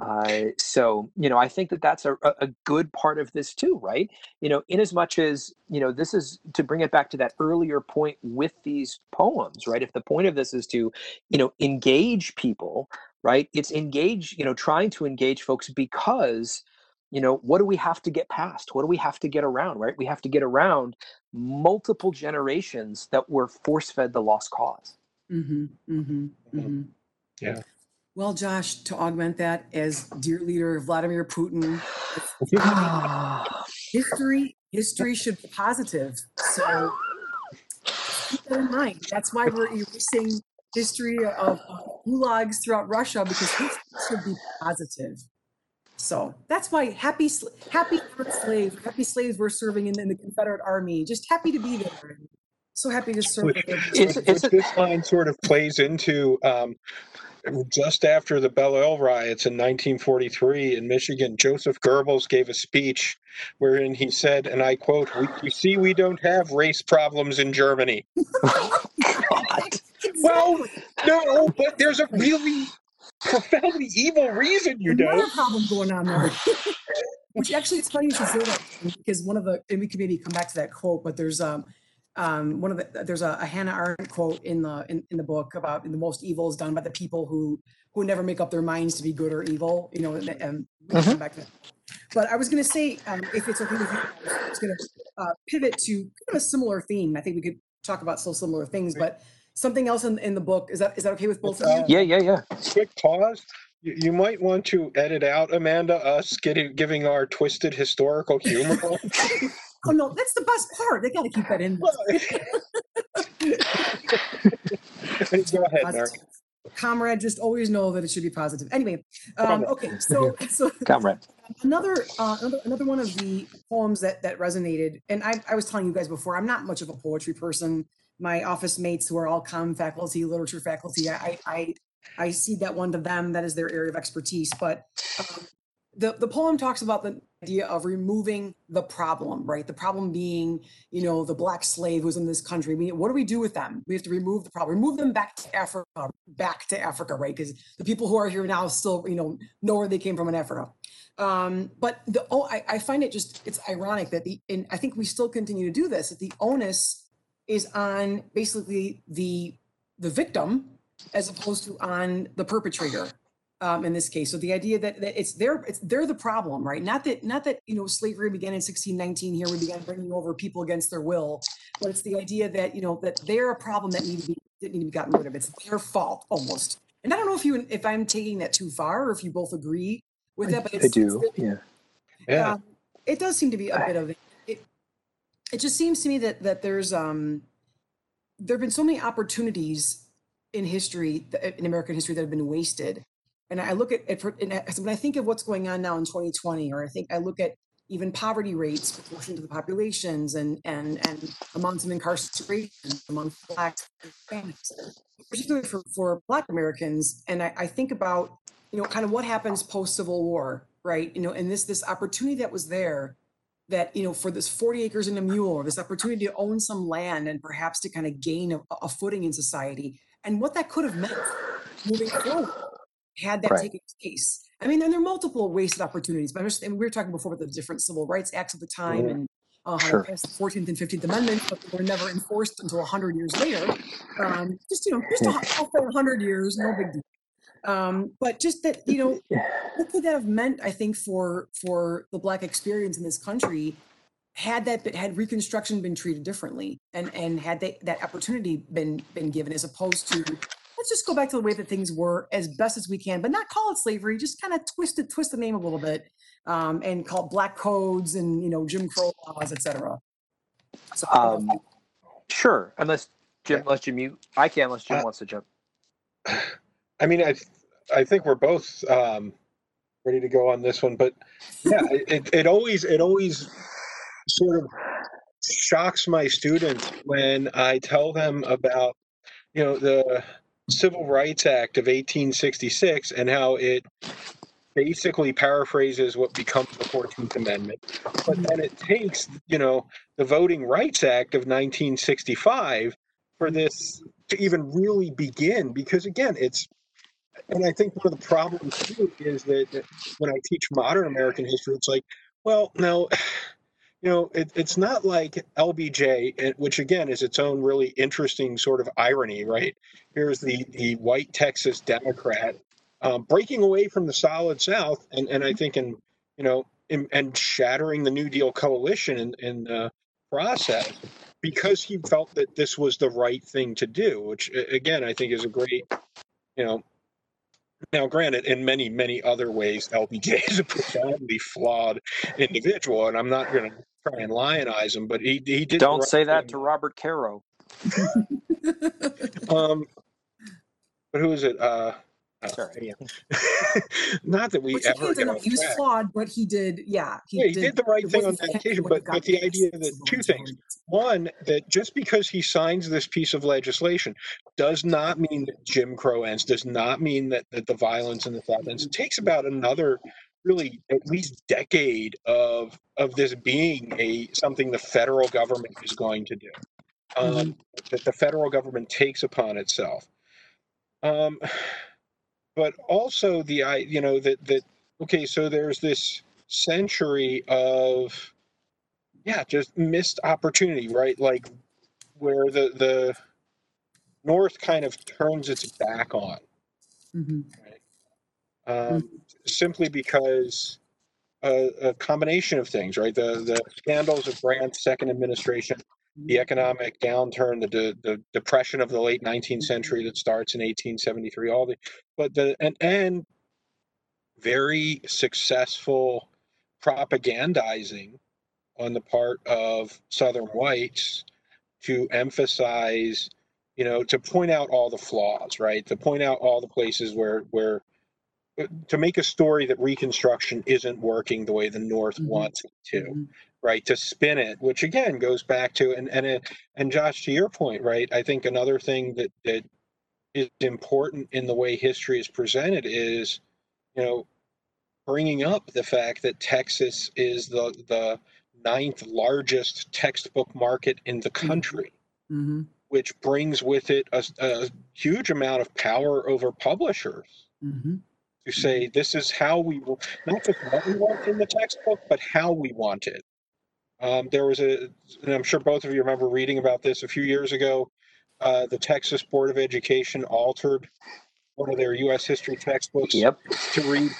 uh, so, you know, I think that that's a, a good part of this too, right? You know, in as much as, you know, this is to bring it back to that earlier point with these poems, right? If the point of this is to, you know, engage people, right? It's engage, you know, trying to engage folks because, you know, what do we have to get past? What do we have to get around, right? We have to get around multiple generations that were force fed the lost because mm-hmm, mm-hmm, mm-hmm. Yeah. Well, Josh, to augment that, as dear leader Vladimir Putin, history history should be positive. So keep that in mind. That's why we're erasing history of gulags throughout Russia because history should be positive. So that's why happy happy slave, happy slaves were serving in, in, the Confederate Army. Just happy to be there. So happy to serve. It's, it's, this line sort of plays into um, just after the Belle Isle riots in 1943 in Michigan, Joseph Goebbels gave a speech wherein he said, and I quote, "You see, we don't have race problems in Germany." Well, no, but there's a really profoundly evil reason you Another don't. problem going on there. Which actually, it's funny you should say that because one of the, and we can maybe come back to that quote, but there's um, um, one of the there's a, a, Hannah Arendt quote in the in, in the book about the most evil is done by the people who who never make up their minds to be good or evil. You know, and, and mm-hmm. back to that. But I was going to say, um, if it's okay with you, I was going to uh, pivot to kind of a similar theme. I think we could talk about still similar things, but something else in, in the book is that is that okay with both of you? Yeah, yeah, yeah. Quick pause. You, you might want to edit out Amanda us getting giving our twisted historical humor. Oh no, that's the best part. They got to keep that in. Go ahead, Mark. Comrade, just always know that it should be positive. Anyway, um, okay, so so comrade. Another, uh, another another one of the poems that that resonated, and I, I was telling you guys before, I'm not much of a poetry person. My office mates, who are all comm faculty, literature faculty, I I I see that one to them. That is their area of expertise. But um, the, the poem talks about the idea of removing the problem, right? The problem being, you know, the black slave who's in this country. We, what do we do with them? We have to remove the problem, remove them back to Africa, back to Africa, right? Because the people who are here now still, you know, know where they came from in Africa. Um, but the oh, I, I find it just it's ironic that the and I think we still continue to do this. That the onus is on basically the the victim as opposed to on the perpetrator um, in this case. So the idea that, that it's their it's they're the problem, right? Not that not that you know slavery began in 1619. Here we began bringing over people against their will, but it's the idea that you know that they're a problem that need to be that need to be gotten rid of. It's their fault almost. And I don't know if you if I'm taking that too far or if you both agree with that. But it's, I do. It's really, yeah. Yeah. Um, it does seem to be a bit of it. It just seems to me that that there's um there have been so many opportunities in history in American history that have been wasted and I look at it when I think of what's going on now in 2020, or I think I look at even poverty rates proportion to the populations and and and amounts of incarceration among blacks and Hispanics, particularly for, for black Americans. And I, I think about, you know, kind of what happens post Civil War, right? You know, and this this opportunity that was there that, you know, for this 40 acres and a mule, or this opportunity to own some land and perhaps to kind of gain a, a footing in society, and what that could have meant moving forward had that Right. taken place. I mean, and there are multiple wasted opportunities, but just, and we were talking before about the different civil rights acts of the time and uh, Sure. the 14th and 15th Amendments, but they were never enforced until 100 years later. Um, just, you know, just a, say 100 years, no big deal. Um, but just that, you know, what could that have meant, I think, for for the Black experience in this country had that been, had Reconstruction been treated differently and, and had they, that opportunity been been given as opposed to let's just go back to the way that things were as best as we can, but not call it slavery, just kind of twist it, twist the name a little bit, um, and call it black codes and you know Jim Crow laws, etc. So I don't know if Um, sure, unless Jim, unless Jim, you, I can, unless Jim Uh, wants to jump. I mean, I I think we're both um, ready to go on this one, but yeah, it, it always it always sort of shocks my students when I tell them about you know the Civil Rights Act of 1866 and how it basically paraphrases what becomes the 14th Amendment, but mm-hmm. then it takes you know the Voting Rights Act of 1965 for mm-hmm. this to even really begin because again it's and I think one of the problems too is that, that when I teach modern American history, it's like, well, no, you know, it, it's not like LBJ, which again is its own really interesting sort of irony, right? Here's the the white Texas Democrat um, breaking away from the solid South, and and I think in you know in, and shattering the New Deal coalition in in the process because he felt that this was the right thing to do, which again I think is a great you know now, granted, in many, many other ways, LBJ is a profoundly flawed individual, and I'm not going to try and lionize him, but he he did. the Don't say that thing. to Robert Caro. Um, but who is it? Uh, uh, Sorry. yeah. not that we Which ever can't get off He was flawed, but he did, yeah. Yeah, he did the right thing on that occasion, but got but the idea that two rights things. One, that just because he signs this piece of legislation does not mean that Jim Crow ends, does not mean that, that the violence in the South ends. It takes about another, really, at least decade of of this being a something the federal government is going to do, um, that the federal government takes upon itself. Um, but also the I, you know, that that okay, so there's this century of yeah just missed opportunity right like where the the north kind of turns its back on Mhm. Um, mm. simply because a, a combination of things right? The the scandals of grant's second administration the mm. economic downturn the, the the depression of the late 19th century that starts in 1873 all the but the and and very successful propagandizing on the part of Southern whites to emphasize, you know, to point out all the flaws, right? To point out all the places where where to make a story that Reconstruction isn't working the way the North Mhm. wants it to, Mhm. right? To spin it, which again goes back to and and it, and Josh, to your point, right? I think another thing that that is important in the way history is presented is, you know, bringing up the fact that Texas is the the ninth largest textbook market in the country, Mhm. which brings with it a, a huge amount of power over publishers Mhm. To say this is how we will not just what we want in the textbook, but how we want it. Um, there was a, and I'm sure both of you remember reading about this a few years ago. Uh, the Texas Board of Education altered one of their U.S. history textbooks Yep. to read.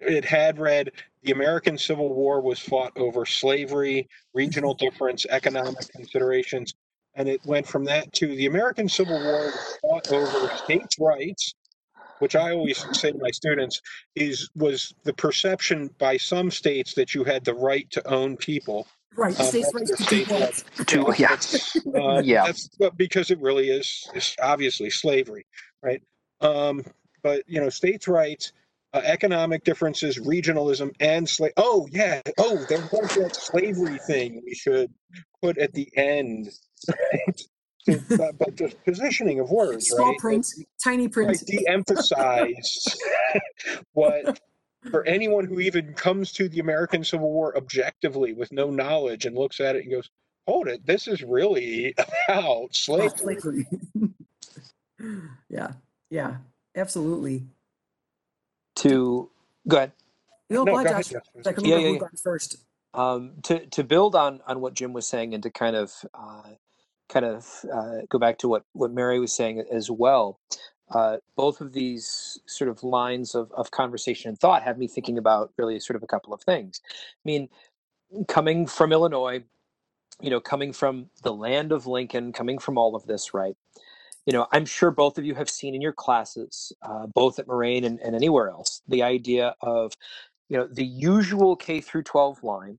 It had read the American Civil War was fought over slavery, regional difference, economic considerations, and it went from that to the American Civil War was fought over states' rights, which I always say to my students is was the perception by some states that you had the right to own people. Right, Um, states' that's rights to state control. To- yeah. Uh, Yeah. That's but because it really is, is obviously slavery, right? Um, but you know, states' rights, uh, economic differences, regionalism, and slave. Oh yeah. Oh, there was that slavery thing we should put at the end. Right? But, but the positioning of words, Small right? print, tiny print. Right, de-emphasize what for anyone who even comes to the American Civil War objectively with no knowledge and looks at it and goes, "Hold it, this is really about slavery." Yeah, yeah, absolutely. To go ahead. No, No, go ahead, go ahead, Josh. Jessica. Yeah, yeah, yeah. first. Um, to to build on on what Jim was saying and to kind of uh, kind of uh, go back to what what Mary was saying as well. Uh, both of these sort of lines of, of conversation and thought have me thinking about really sort of a couple of things. I mean, coming from Illinois, you know, coming from the land of Lincoln, coming from all of this, right? You know, I'm sure both of you have seen in your classes, uh, both at Moraine and, and anywhere else, the idea of, you know, the usual K through 12 line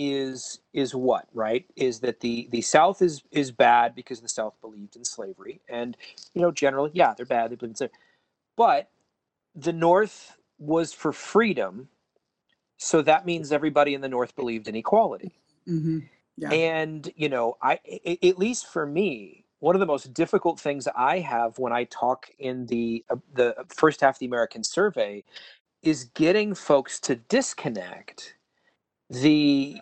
is is what right? Is that the the south is is bad because the south believed in slavery and you know generally yeah they're bad they believe in slavery but the north was for freedom so that means everybody in the north believed in equality. Hmm Yeah. and you know i i- at least for me one of the most difficult things i have when i talk in the uh, the first half of the american survey is getting folks to disconnect the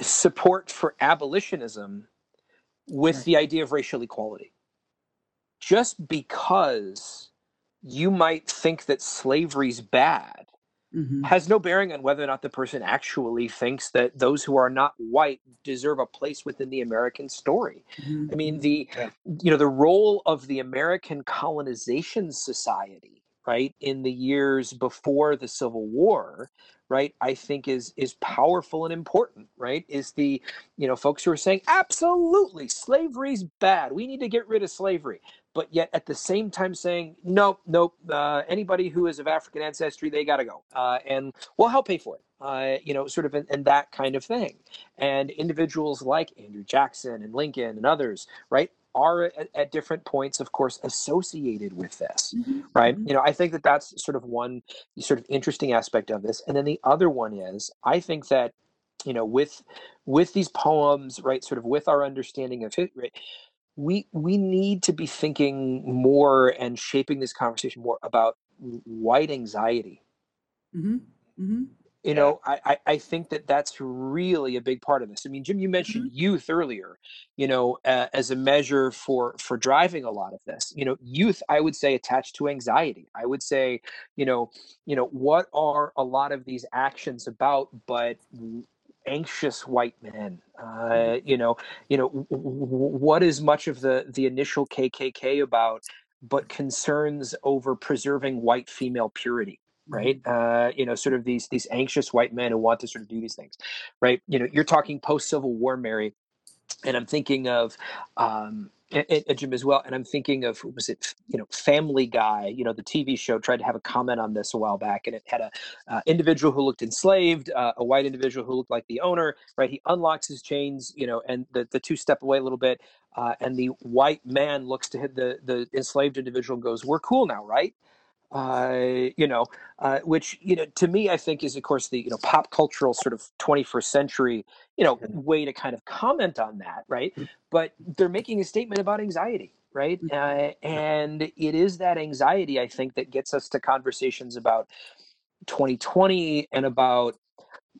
support for abolitionism with Right. the idea of racial equality just because you might think that slavery's bad hmm has no bearing on whether or not the person actually thinks that those who are not white deserve a place within the American story. hmm I mean, the Yeah. you know the role of the American Colonization Society, right, in the years before the Civil War, right, I think is is powerful and important, right? Is the you know folks who are saying absolutely slavery's bad, we need to get rid of slavery, but yet at the same time saying nope, nope, uh, anybody who is of African ancestry, they got to go, uh, and we'll help pay for it. Uh, you know, sort of, and, and that kind of thing. And individuals like Andrew Jackson and Lincoln and others, right, are at, at different points, of course, associated with this, hmm right? hmm You know, I think that that's sort of one sort of interesting aspect of this. And then the other one is, I think that you know with with these poems right sort of with our understanding of it right we we need to be thinking more and shaping this conversation more about white anxiety. Hmm hmm you know I, I think that that's really a big part of this. I mean jim you mentioned youth earlier you know uh, as a measure for for driving a lot of this. You know youth i would say attached to anxiety. I would say you know you know what are a lot of these actions about but anxious white men? Uh you know you know w- w- what is much of the the initial kkk about but concerns over preserving white female purity right uh you know sort of these these anxious white men who want to sort of do these things right you know you're talking post civil war mary and i'm thinking of um and, Jim as well, and I'm thinking of was it you know Family Guy? You know the TV show tried to have a comment on this a while back, and it had a uh, individual who looked enslaved, uh, a white individual who looked like the owner. Right, he unlocks his chains, you know, and the, the two step away a little bit, uh, and the white man looks to hit the the enslaved individual and goes, "We're cool now, right?" Uh, you know, uh, which you know to me I think is of course the you know pop cultural sort of 21st century you know way to kind of comment on that, right? But they're making a statement about anxiety, right? Uh, and it is that anxiety I think that gets us to conversations about 2020 and about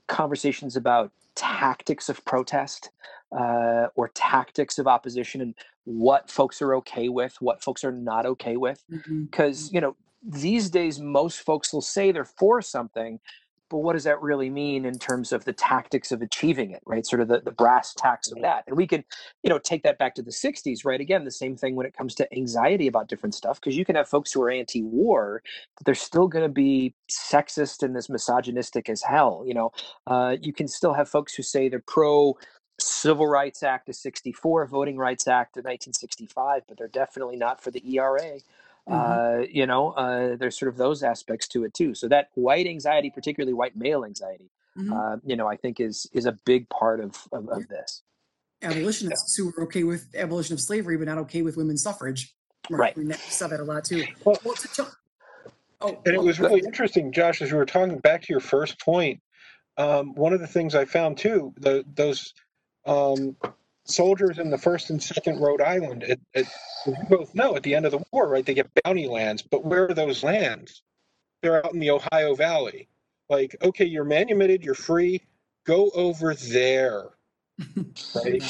conversations about tactics of protest uh, or tactics of opposition and what folks are okay with, what folks are not okay with. Because you know these days most folks will say they're for something but what does that really mean in terms of the tactics of achieving it right? Sort of the, the brass tacks of that. And we can you know take that back to the 60s right? Again the same thing when it comes to anxiety about different stuff because you can have folks who are anti-war but they're still going to be sexist and this misogynistic as hell you know? Uh, you can still have folks who say they're pro Civil Rights Act of 64, Voting Rights Act of 1965, but they're definitely not for the ERA. Hmm Uh, you know, uh, there's sort of those aspects to it too. So that white anxiety, particularly white male anxiety, hmm uh, you know, I think is is a big part of of, of this. Abolitionists who are okay with abolition of slavery, but not okay with women's suffrage. Right. We saw that a lot too. Well, Well, to jump, Oh, And it was really interesting, Josh, as we were talking back to your first point. Um, one of the things I found too, the, those um, soldiers in the first and second Rhode Island, it, it, as you both know, at the end of the war, right, they get bounty lands. But where are those lands? They're out in the Ohio Valley. Like, okay, you're manumitted, you're free, go over there, right?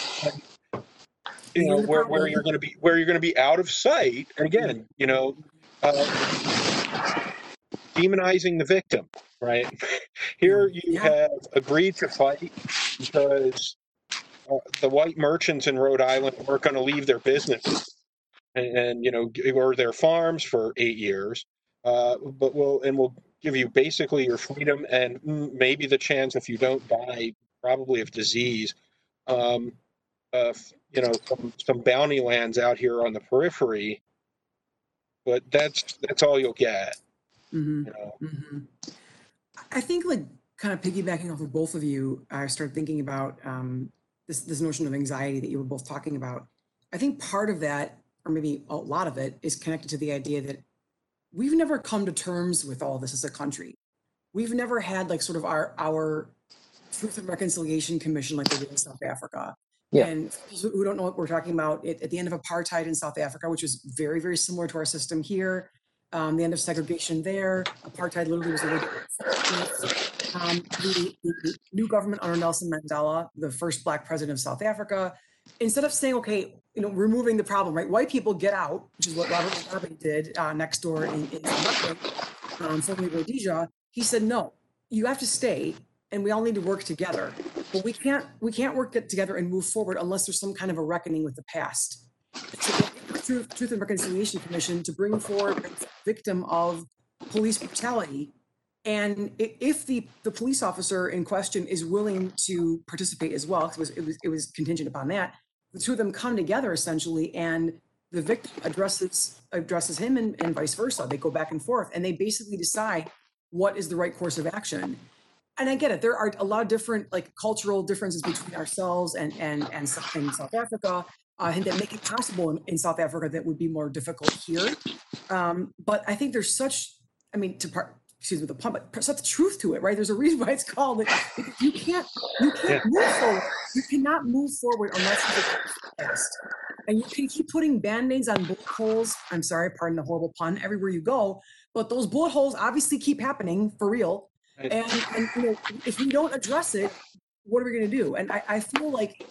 You know, where, where you're going to be, where you're going to be out of sight. And again, you know, uh, demonizing the victim, right? Here you Yeah. have agreed to fight because the white merchants in Rhode Island weren't going to leave their business and, and you know or their farms for eight years, uh, but we'll and we'll give you basically your freedom and maybe the chance if you don't die probably of disease. Um, uh, you know some, some bounty lands out here on the periphery, but that's that's all you'll get. mhm. You know. Mhm. I think like kind of piggybacking off of both of you, I started thinking about um, this this notion of anxiety that you were both talking about. I think part of that, or maybe a lot of it, is connected to the idea that we've never come to terms with all this as a country. We've never had like sort of our our Truth and Reconciliation Commission like they did in South Africa. Yeah. And for those who don't know what we're talking about, it, at the end of apartheid in South Africa, which was very, very similar to our system here, um, the end of segregation there, apartheid literally was way to um, the, the, new government under Nelson Mandela, the first black president of South Africa, instead of saying, okay, you know, removing the problem, right? White people get out, which is what Robert Mugabe did uh, next door in, in Zimbabwe, um, formerly Rhodesia. He said, no, you have to stay, and we all need to work together. But we can't we can't work together and move forward unless there's some kind of a reckoning with the past. So the Truth, Truth and Reconciliation Commission to bring forward victim of police brutality and if the, the police officer in question is willing to participate as well, it was, it was, it was contingent upon that, the two of them come together essentially and the victim addresses, addresses him and, and vice versa. They go back and forth and they basically decide what is the right course of action. And I get it. There are a lot of different like cultural differences between ourselves and, and, and, and South Africa. Uh, and that make it possible in, in South Africa that would be more difficult here. Um, but I think there's such, I mean, to part, excuse me, the pun, but the truth to it, right? There's a reason why it's called. It, you can't, you can't move forward. You cannot move forward unless you past. And you can keep putting band-aids on bullet holes. I'm sorry, pardon the horrible pun. Everywhere you go, but those bullet holes obviously keep happening for real. Right. And, and you know, if we don't address it, what are we going to do? And I, I feel like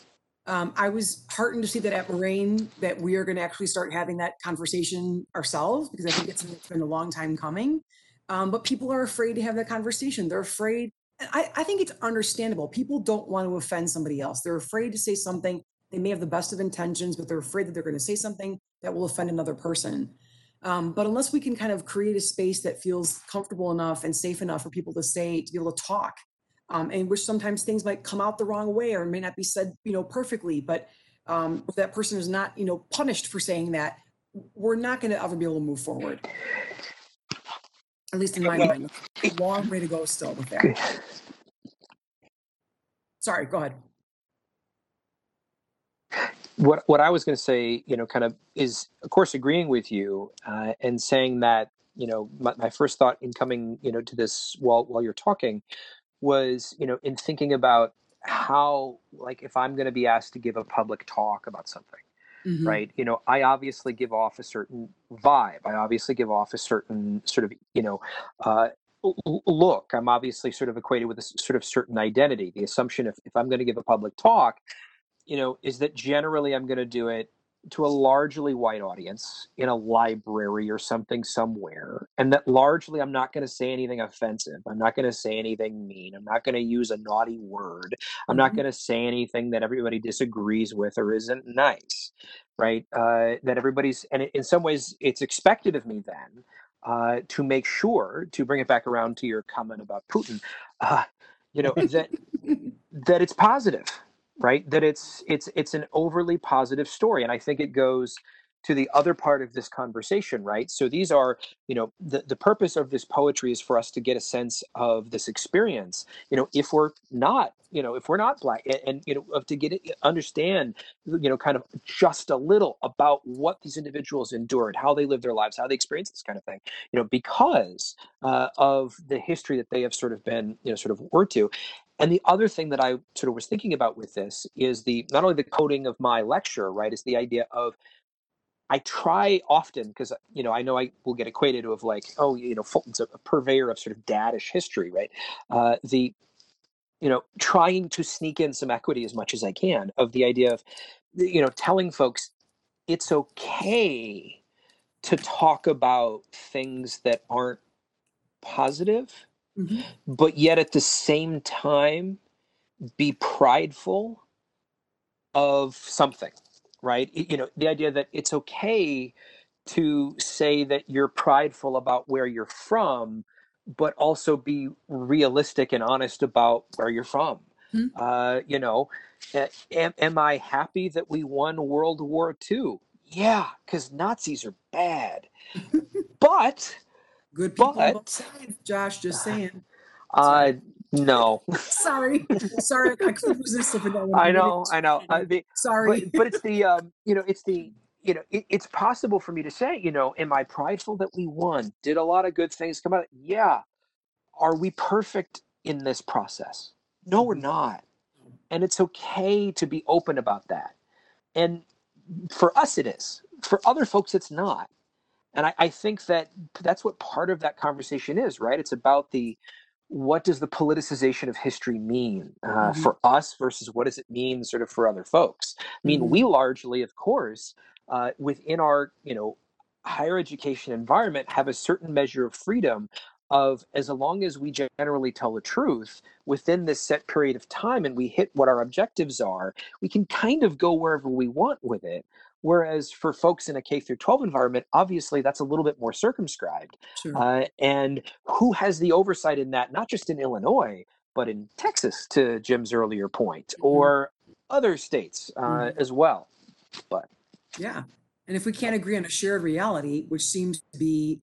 um, I was heartened to see that at Moraine that we are going to actually start having that conversation ourselves because I think it's, it's been a long time coming. Um, but people are afraid to have that conversation. They're afraid. I, I think it's understandable. People don't want to offend somebody else. They're afraid to say something. They may have the best of intentions, but they're afraid that they're going to say something that will offend another person. Um, but unless we can kind of create a space that feels comfortable enough and safe enough for people to say, to be able to talk, um, and which sometimes things might come out the wrong way or may not be said, you know, perfectly, but um, if that person is not, you know, punished for saying that, we're not going to ever be able to move forward. At least in my Well- mind, a long way to go still with that. Sorry, go ahead. what what I was going to say, you know, kind of is, of course, agreeing with you uh, and saying that, you know, my, my first thought in coming, you know, to this while while you're talking was, you know, in thinking about how, like, if I'm going to be asked to give a public talk about something, Mhm. right? You know, I obviously give off a certain vibe. I obviously give off a certain sort of, you know, uh, look. I'm obviously sort of equated with a sort of certain identity. The assumption if, if I'm going to give a public talk, you know, is that generally I'm going to do it to a largely white audience in a library or something somewhere. And that largely I'm not going to say anything offensive. I'm not going to say anything mean. I'm not going to use a naughty word. I'm not Mhm. going to say anything that everybody disagrees with or isn't nice, right? Uh, that everybody's, and in some ways, it's expected of me then uh, to make sure to bring it back around to your comment about Putin, uh, you know, that that it's positive, right? That it's it's it's an overly positive story, and I think it goes to the other part of this conversation, right? So these are, you know, the, the purpose of this poetry is for us to get a sense of this experience. You know, if we're not, you know, if we're not black and, and you know, to get it, understand, you know, kind of just a little about what these individuals endured, how they live their lives, how they experience this kind of thing, you know, because uh, of the history that they have sort of been, you know, sort of were to. And the other thing that I sort of was thinking about with this is the not only the coding of my lecture, right, is the idea of I try often because you know I know I will get equated with like oh you know Fulton's a, purveyor of sort of dadish history right? Uh, the you know trying to sneak in some equity as much as I can of the idea of you know telling folks it's okay to talk about things that aren't positive Mhm. but yet at the same time be prideful of something right you know the idea that it's okay to say that you're prideful about where you're from but also be realistic and honest about where you're from Hmm. uh, you know am, am i happy that we won world war ii yeah because nazis are bad but Good people on But- both sides, Josh, just saying. uh no. Sorry. Sorry, I couldn't resist if it i know i know. Uh, the, Sorry. but but it's the um you know it's the you know it, it's possible for me to say you know am i prideful that we won? Did a lot of good things come out? Yeah. Are we perfect in this process? No we're not. And it's okay to be open about that. And for us it is. For other folks it's not and I, I think that that's what part of that conversation is right it's about the what does the politicization of history mean uh, Mhm. for us versus what does it mean sort of for other folks i mean Mhm. we largely of course uh, within our you know higher education environment have a certain measure of freedom of as long as we generally tell the truth within this set period of time and we hit what our objectives are we can kind of go wherever we want with it whereas for folks in a k through 12 environment obviously that's a little bit more circumscribed Sure. uh, and who has the oversight in that not just in illinois but in texas to jim's earlier point or other states uh, Mhm. as well But Yeah. And if we can't agree on a shared reality, which seems to be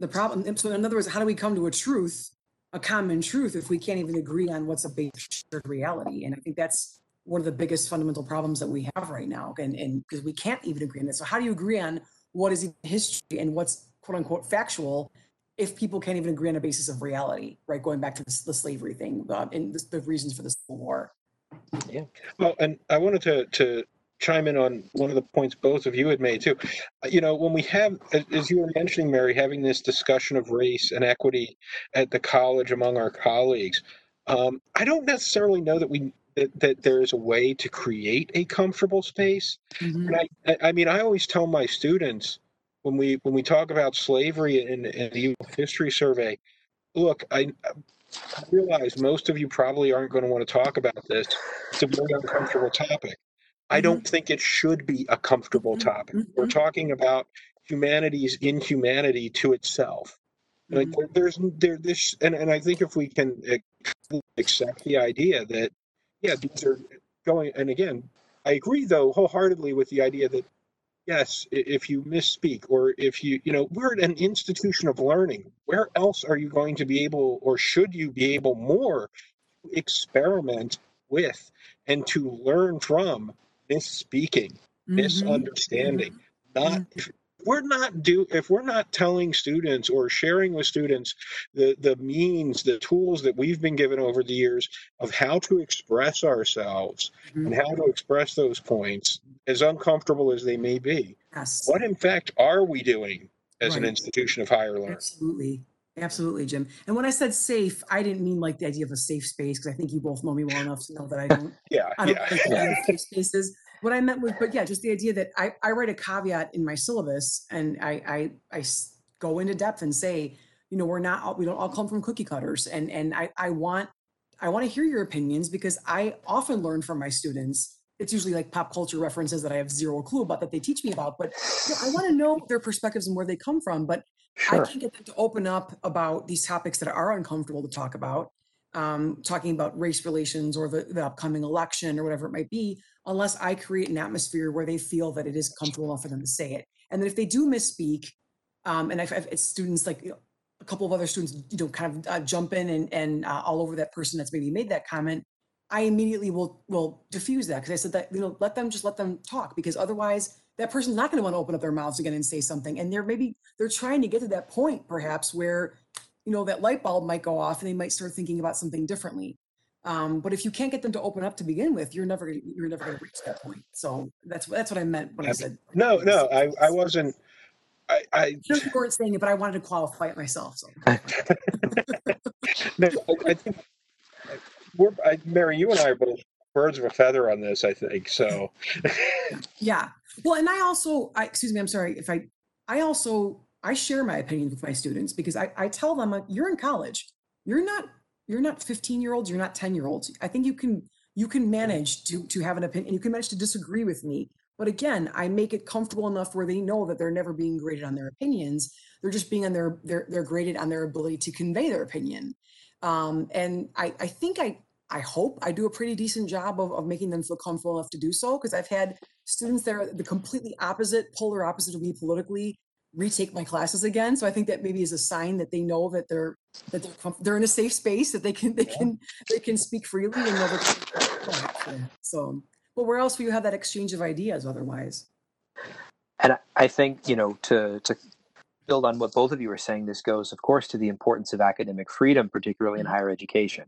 the problem. So in other words, how do we come to a truth, a common truth, if we can't even agree on what's a basic shared reality? And I think that's one of the biggest fundamental problems that we have right now. And and because we can't even agree on that. So how do you agree on what is history and what's quote unquote factual if people can't even agree on a basis of reality, right? Going back to the, the slavery thing uh, and the, the reasons for the Civil War. Yeah. Well, and I wanted to to chime in on one of the points both of you had made too. Uh, You know, when we have, as- as you were mentioning, Mary, having this discussion of race and equity at the college among our colleagues, um, I don't necessarily know that we that, that there is a way to create a comfortable space. Mhm. And I, I- mean, I always tell my students when we when we talk about slavery in, in the. History Survey, look, I, I realize most of you probably aren't going to want to talk about this. It's a very uncomfortable topic. I Mhm. don't think it should be a comfortable Mhm, topic. We're mhm. talking about humanity's inhumanity to itself. Like Mhm. there, there's there this, and, and I think if we can accept the idea that, yeah, these are going, and again, I agree though wholeheartedly with the idea that yes, if you misspeak or if you, you know, we're an institution of learning. Where else are you going to be able, or should you be able more to experiment with and to learn from misspeaking, Mhm. misunderstanding? Not if we're not do if we're not telling students or sharing with students the the means, the tools that we've been given over the years of how to express ourselves Mhm. and how to express those points, as uncomfortable as they may be. Yes. What in fact are we doing as an institution of higher learning? Absolutely. Absolutely, Jim. And when I said safe, I didn't mean like the idea of a safe space because I think you both know me well enough to know that I don't Yeah, I don't yeah. like of safe spaces. What I meant was, but yeah, just the idea that I, I write a caveat in my syllabus and I, I, I go into depth and say, you know, we're not, all- we don't all come from cookie cutters. And, and I, I want, I want to hear your opinions because I often learn from my students. It's usually like pop culture references that I have zero clue about that they teach me about, but you know, I want to know their perspectives and where they come from. But I can't get them to open up about these topics that are uncomfortable to talk about. Um, talking about race relations or the, the upcoming election or whatever it might be, unless I create an atmosphere where they feel that it is comfortable enough for them to say it. And that if they do misspeak, um, and I've, students like you know, a couple of other students, you know, kind of uh, jump in and, and uh, all over that person that's maybe made that comment, I immediately will will diffuse that because I said that you know let them just let them talk because otherwise that person's not going to want to open up their mouths again and say something and they're maybe they're trying to get to that point perhaps where you know that light bulb might go off and they might start thinking about something differently um, but if you can't get them to open up to begin with you're never gonna- you're never going to reach that point so that's that's what I meant when I said No, no, I, I wasn't, I, I, sure weren't saying it but I wanted to qualify it myself so no, I- I think, we're, I, Mary, you and I are both birds of a feather on this, I think, so. Yeah. Well, and I also, I, excuse me, I'm sorry if I, I also, I share my opinions with my students because I, I tell them, you're in college. You're not, you're not 15 year olds. You're not 10 year olds. I think you can, you can manage to, to have an opinion. You can manage to disagree with me. But again, I make it comfortable enough where they know that they're never being graded on their opinions. They're just being on their, they're, they're graded on their ability to convey their opinion. Um, and I, I think I, I hope I do a pretty decent job of, of making them feel comfortable enough to do so because I've had students that are the completely opposite, polar opposite of me politically, retake my classes again. So I think that maybe is a sign that they know that they're that they're comf- they're in a safe space that they can they can they can speak freely and know that. So, but where else will you have that exchange of ideas otherwise? And I- I think, you know, to, to build on what both of you are saying, this goes, of course, to the importance of academic freedom, particularly in mm-hmm. higher education.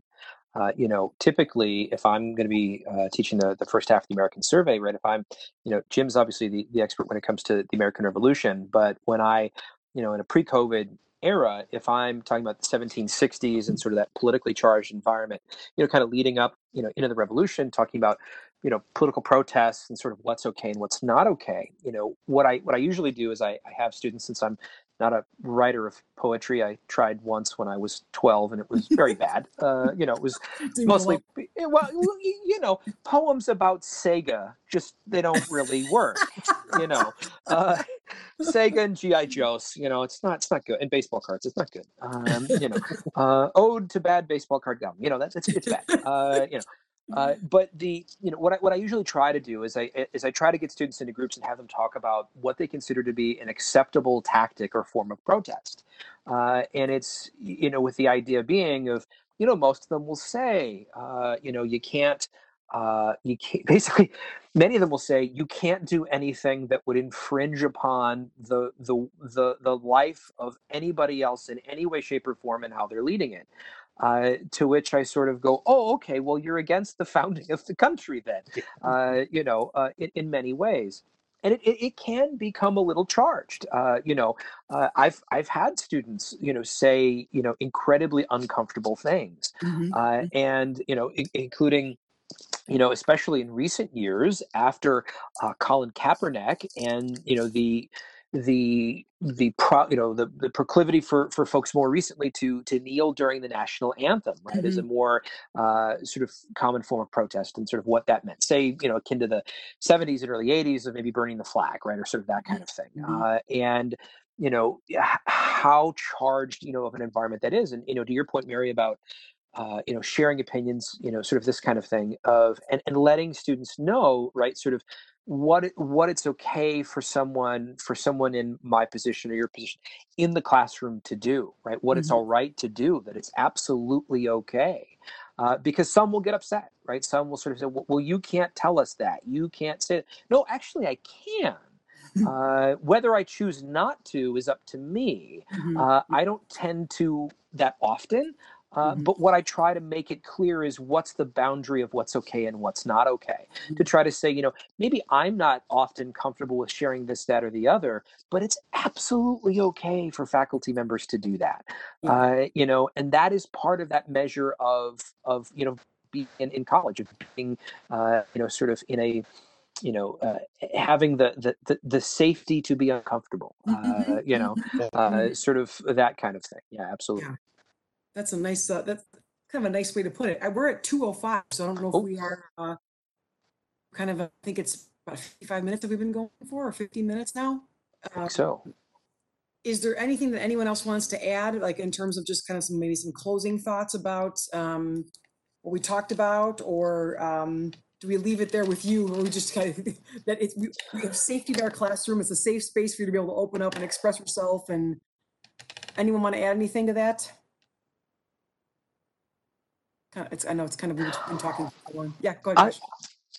Uh, you know, typically, if I'm going to be uh, teaching the, the first half of the American survey, right, if I'm, you know, Jim's obviously the, the expert when it comes to the American Revolution, but when I, you know, in a pre COVID era, if I'm talking about the 1760s and sort of that politically charged environment, you know, kind of leading up, you know, into the revolution, talking about you know political protests and sort of what's okay and what's not okay you know what i what i usually do is i, I have students since i'm not a writer of poetry. I tried once when i was 12 and it was very bad. Uh, you know it was mostly eh, well you know poems about sega just they don't really work you know. Uh, sega and gi joes you know it's not it's not good and baseball cards it's not good. Um, you know uh, ode to bad baseball card gum you know that's it's, it's bad. Uh, you know uh, but the you know what I, what I usually try to do is I is I try to get students into groups and have them talk about what they consider to be an acceptable tactic or form of protest, uh, and it's you know with the idea being of you know most of them will say uh, you know you can't uh, you can't basically many of them will say you can't do anything that would infringe upon the the the the life of anybody else in any way shape or form and how they're leading it uh, to which I sort of go, oh, okay, well, you're against the founding of the country then, uh, you know, uh, in, in many ways. And it, it, it can become a little charged. Uh, you know, uh, I've I've had students, you know, say you know incredibly uncomfortable things, Mhm. uh, and you know, i- including you know, especially in recent years after uh, Colin Kaepernick and you know the the the pro, you know the, the proclivity for for folks more recently to to kneel during the national anthem right as a more uh, sort of common form of protest and sort of what that meant. Say you know akin to the 70s and early 80s of maybe burning the flag right or sort of that kind of thing Mhm. uh, and you know h- how charged you know of an environment that is. And you know to your point mary about uh, you know, sharing opinions, you know, sort of this kind of thing of, and, and letting students know, right, sort of what it, what it's okay for someone for someone in my position or your position in the classroom to do, right? What it's Mhm. all right to do, that it's absolutely okay. Uh, because some will get upset, right? Some will sort of say, "Well, you can't tell us that. You can't say." It. No, actually, I can. Uh, whether I choose not to is up to me. Mhm. Uh, I don't tend to that often, uh, Mhm. but what I try to make it clear is what's the boundary of what's okay and what's not okay. To try to say, you know, maybe I'm not often comfortable with sharing this, that, or the other, but it's absolutely okay for faculty members to do that. Uh, you know, and that is part of that measure of of you know being in, in college of being uh, you know sort of in a you know uh, having the, the the the safety to be uncomfortable uh, Mhm. you know Mhm. uh, sort of that kind of thing yeah absolutely Yeah. That's a nice, uh, that's kind of a nice way to put it. I, we're at 205, so I don't know if Oh. we are, uh, kind of, I think it's about 55 minutes that we've been going for, or 50 minutes now. Uh, so is there anything that anyone else wants to add, like in terms of just kind of some, maybe some closing thoughts about um, what we talked about? Or um, do we leave it there with you? Or we just kind of, that it's, we we have safety in our classroom. It's a safe space for you to be able to open up and express yourself. And anyone want to add anything to that? Kind of, it's, I know it's kind of, we've been talking. for one. Yeah, go I- ahead. Josh.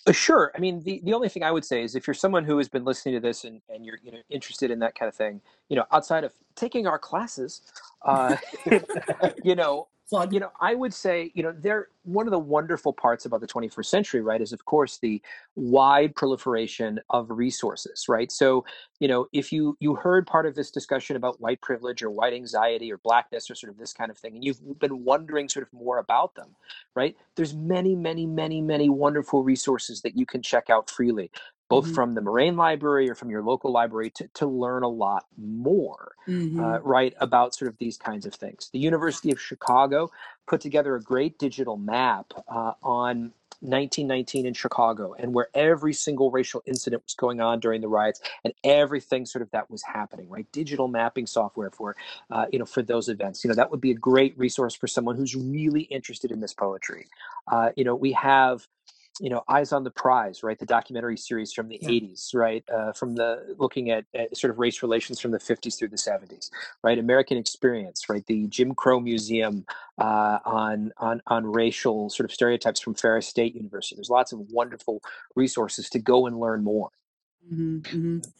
Uh, Sure. I mean, the, the only thing I would say is if you're someone who has been listening to this and, and you're you know interested in that kind of thing, you know, outside of taking our classes, uh, you know, Plug. you know, I would say, you know, they're one of the wonderful parts about the 21st century, right, is of course the wide proliferation of resources, right? So, you know, if you you heard part of this discussion about white privilege or white anxiety or blackness or sort of this kind of thing, and you've been wondering sort of more about them, right? There's many, many, many, many wonderful resources that you can check out freely, both Mhm. from the Moraine Library or from your local library to, to learn a lot more Mhm. uh, right about sort of these kinds of things. The University of Chicago put together a great digital map uh, on 1919 in Chicago and where every single racial incident was going on during the riots and everything sort of that was happening right digital mapping software for uh, you know for those events you know that would be a great resource for someone who's really interested in this poetry uh, you know we have you know eyes on the prize right the documentary series from the Yeah. 80s right uh, from the looking at, at sort of race relations from the 50s through the 70s right american experience right the jim crow museum uh, on on on racial sort of stereotypes from ferris state university there's lots of wonderful resources to go and learn more Mhm, mhm.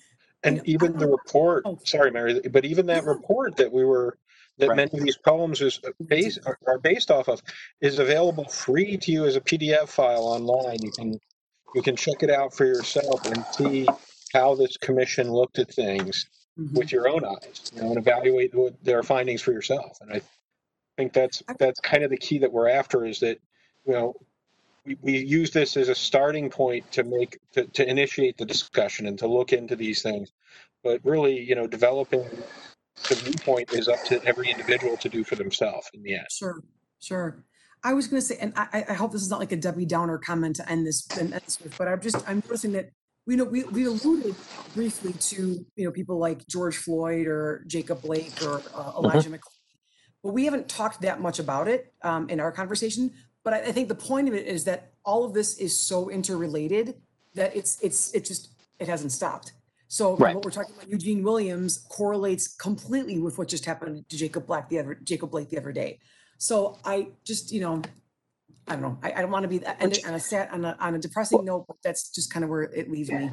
And know, even the report, Oh. sorry, Mary, but even that Yeah. report that we were, that Right. many of these poems is based, are- based off of, is available free to you as a PDF file online. You can, you can check it out for yourself and see how this commission looked at things Mhm. with your own eyes, you know, and evaluate what their findings for yourself. And I think that's, that's kind of the key that we're after is that, you know, we, we use this as a starting point to make, to, to initiate the discussion and to look into these things. But really, you know, developing the viewpoint is up to every individual to do for themselves in the end. Sure, sure. I was gonna say, and I, I- hope this is not like a Debbie Downer comment to end this, end this with, but I'm just, I'm noticing that, we know, we, we alluded briefly to, you know, people like George Floyd or Jacob Blake or uh, Elijah McClain. But we haven't talked that much about it um, in our conversation. But I, I think the point of it is that all of this is so interrelated that it's, it's, it just, it hasn't stopped. So Right. what we're talking about, Eugene Williams correlates completely with what just happened to Jacob Black the other, Jacob Blake the other day. So I just, you know, I don't know. I, I don't want to be that- Which- on a sad, on a, on a depressing note, but that's just kind of where it leaves me.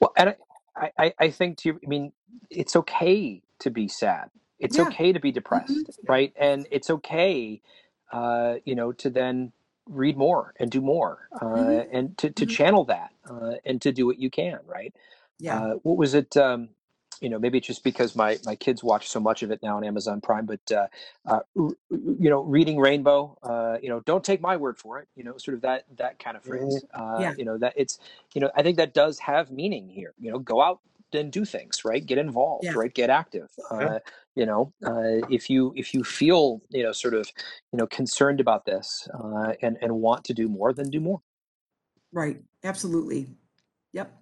Well, and I, I, I think to, I mean, it's okay to be sad. It's Yeah. okay to be depressed, right? And it's okay, uh, you know, to then read more and do more, uh, Mhm. and to, to Mhm. channel that, uh, and to do what you can, right? Yeah. Uh, what was it? Um, you know, maybe it's just because my my kids watch so much of it now on Amazon Prime. But uh, uh, you know, reading Rainbow. Uh, you know, don't take my word for it. You know, sort of that that kind of phrase. Uh, Yeah. You know, that it's you know, I think that does have meaning here. You know, go out and do things, right? Get involved, Yeah. right? Get active. Uh, you know, uh, if you if you feel you know sort of you know concerned about this uh, and and want to do more, then do more. Right. Absolutely. Yep.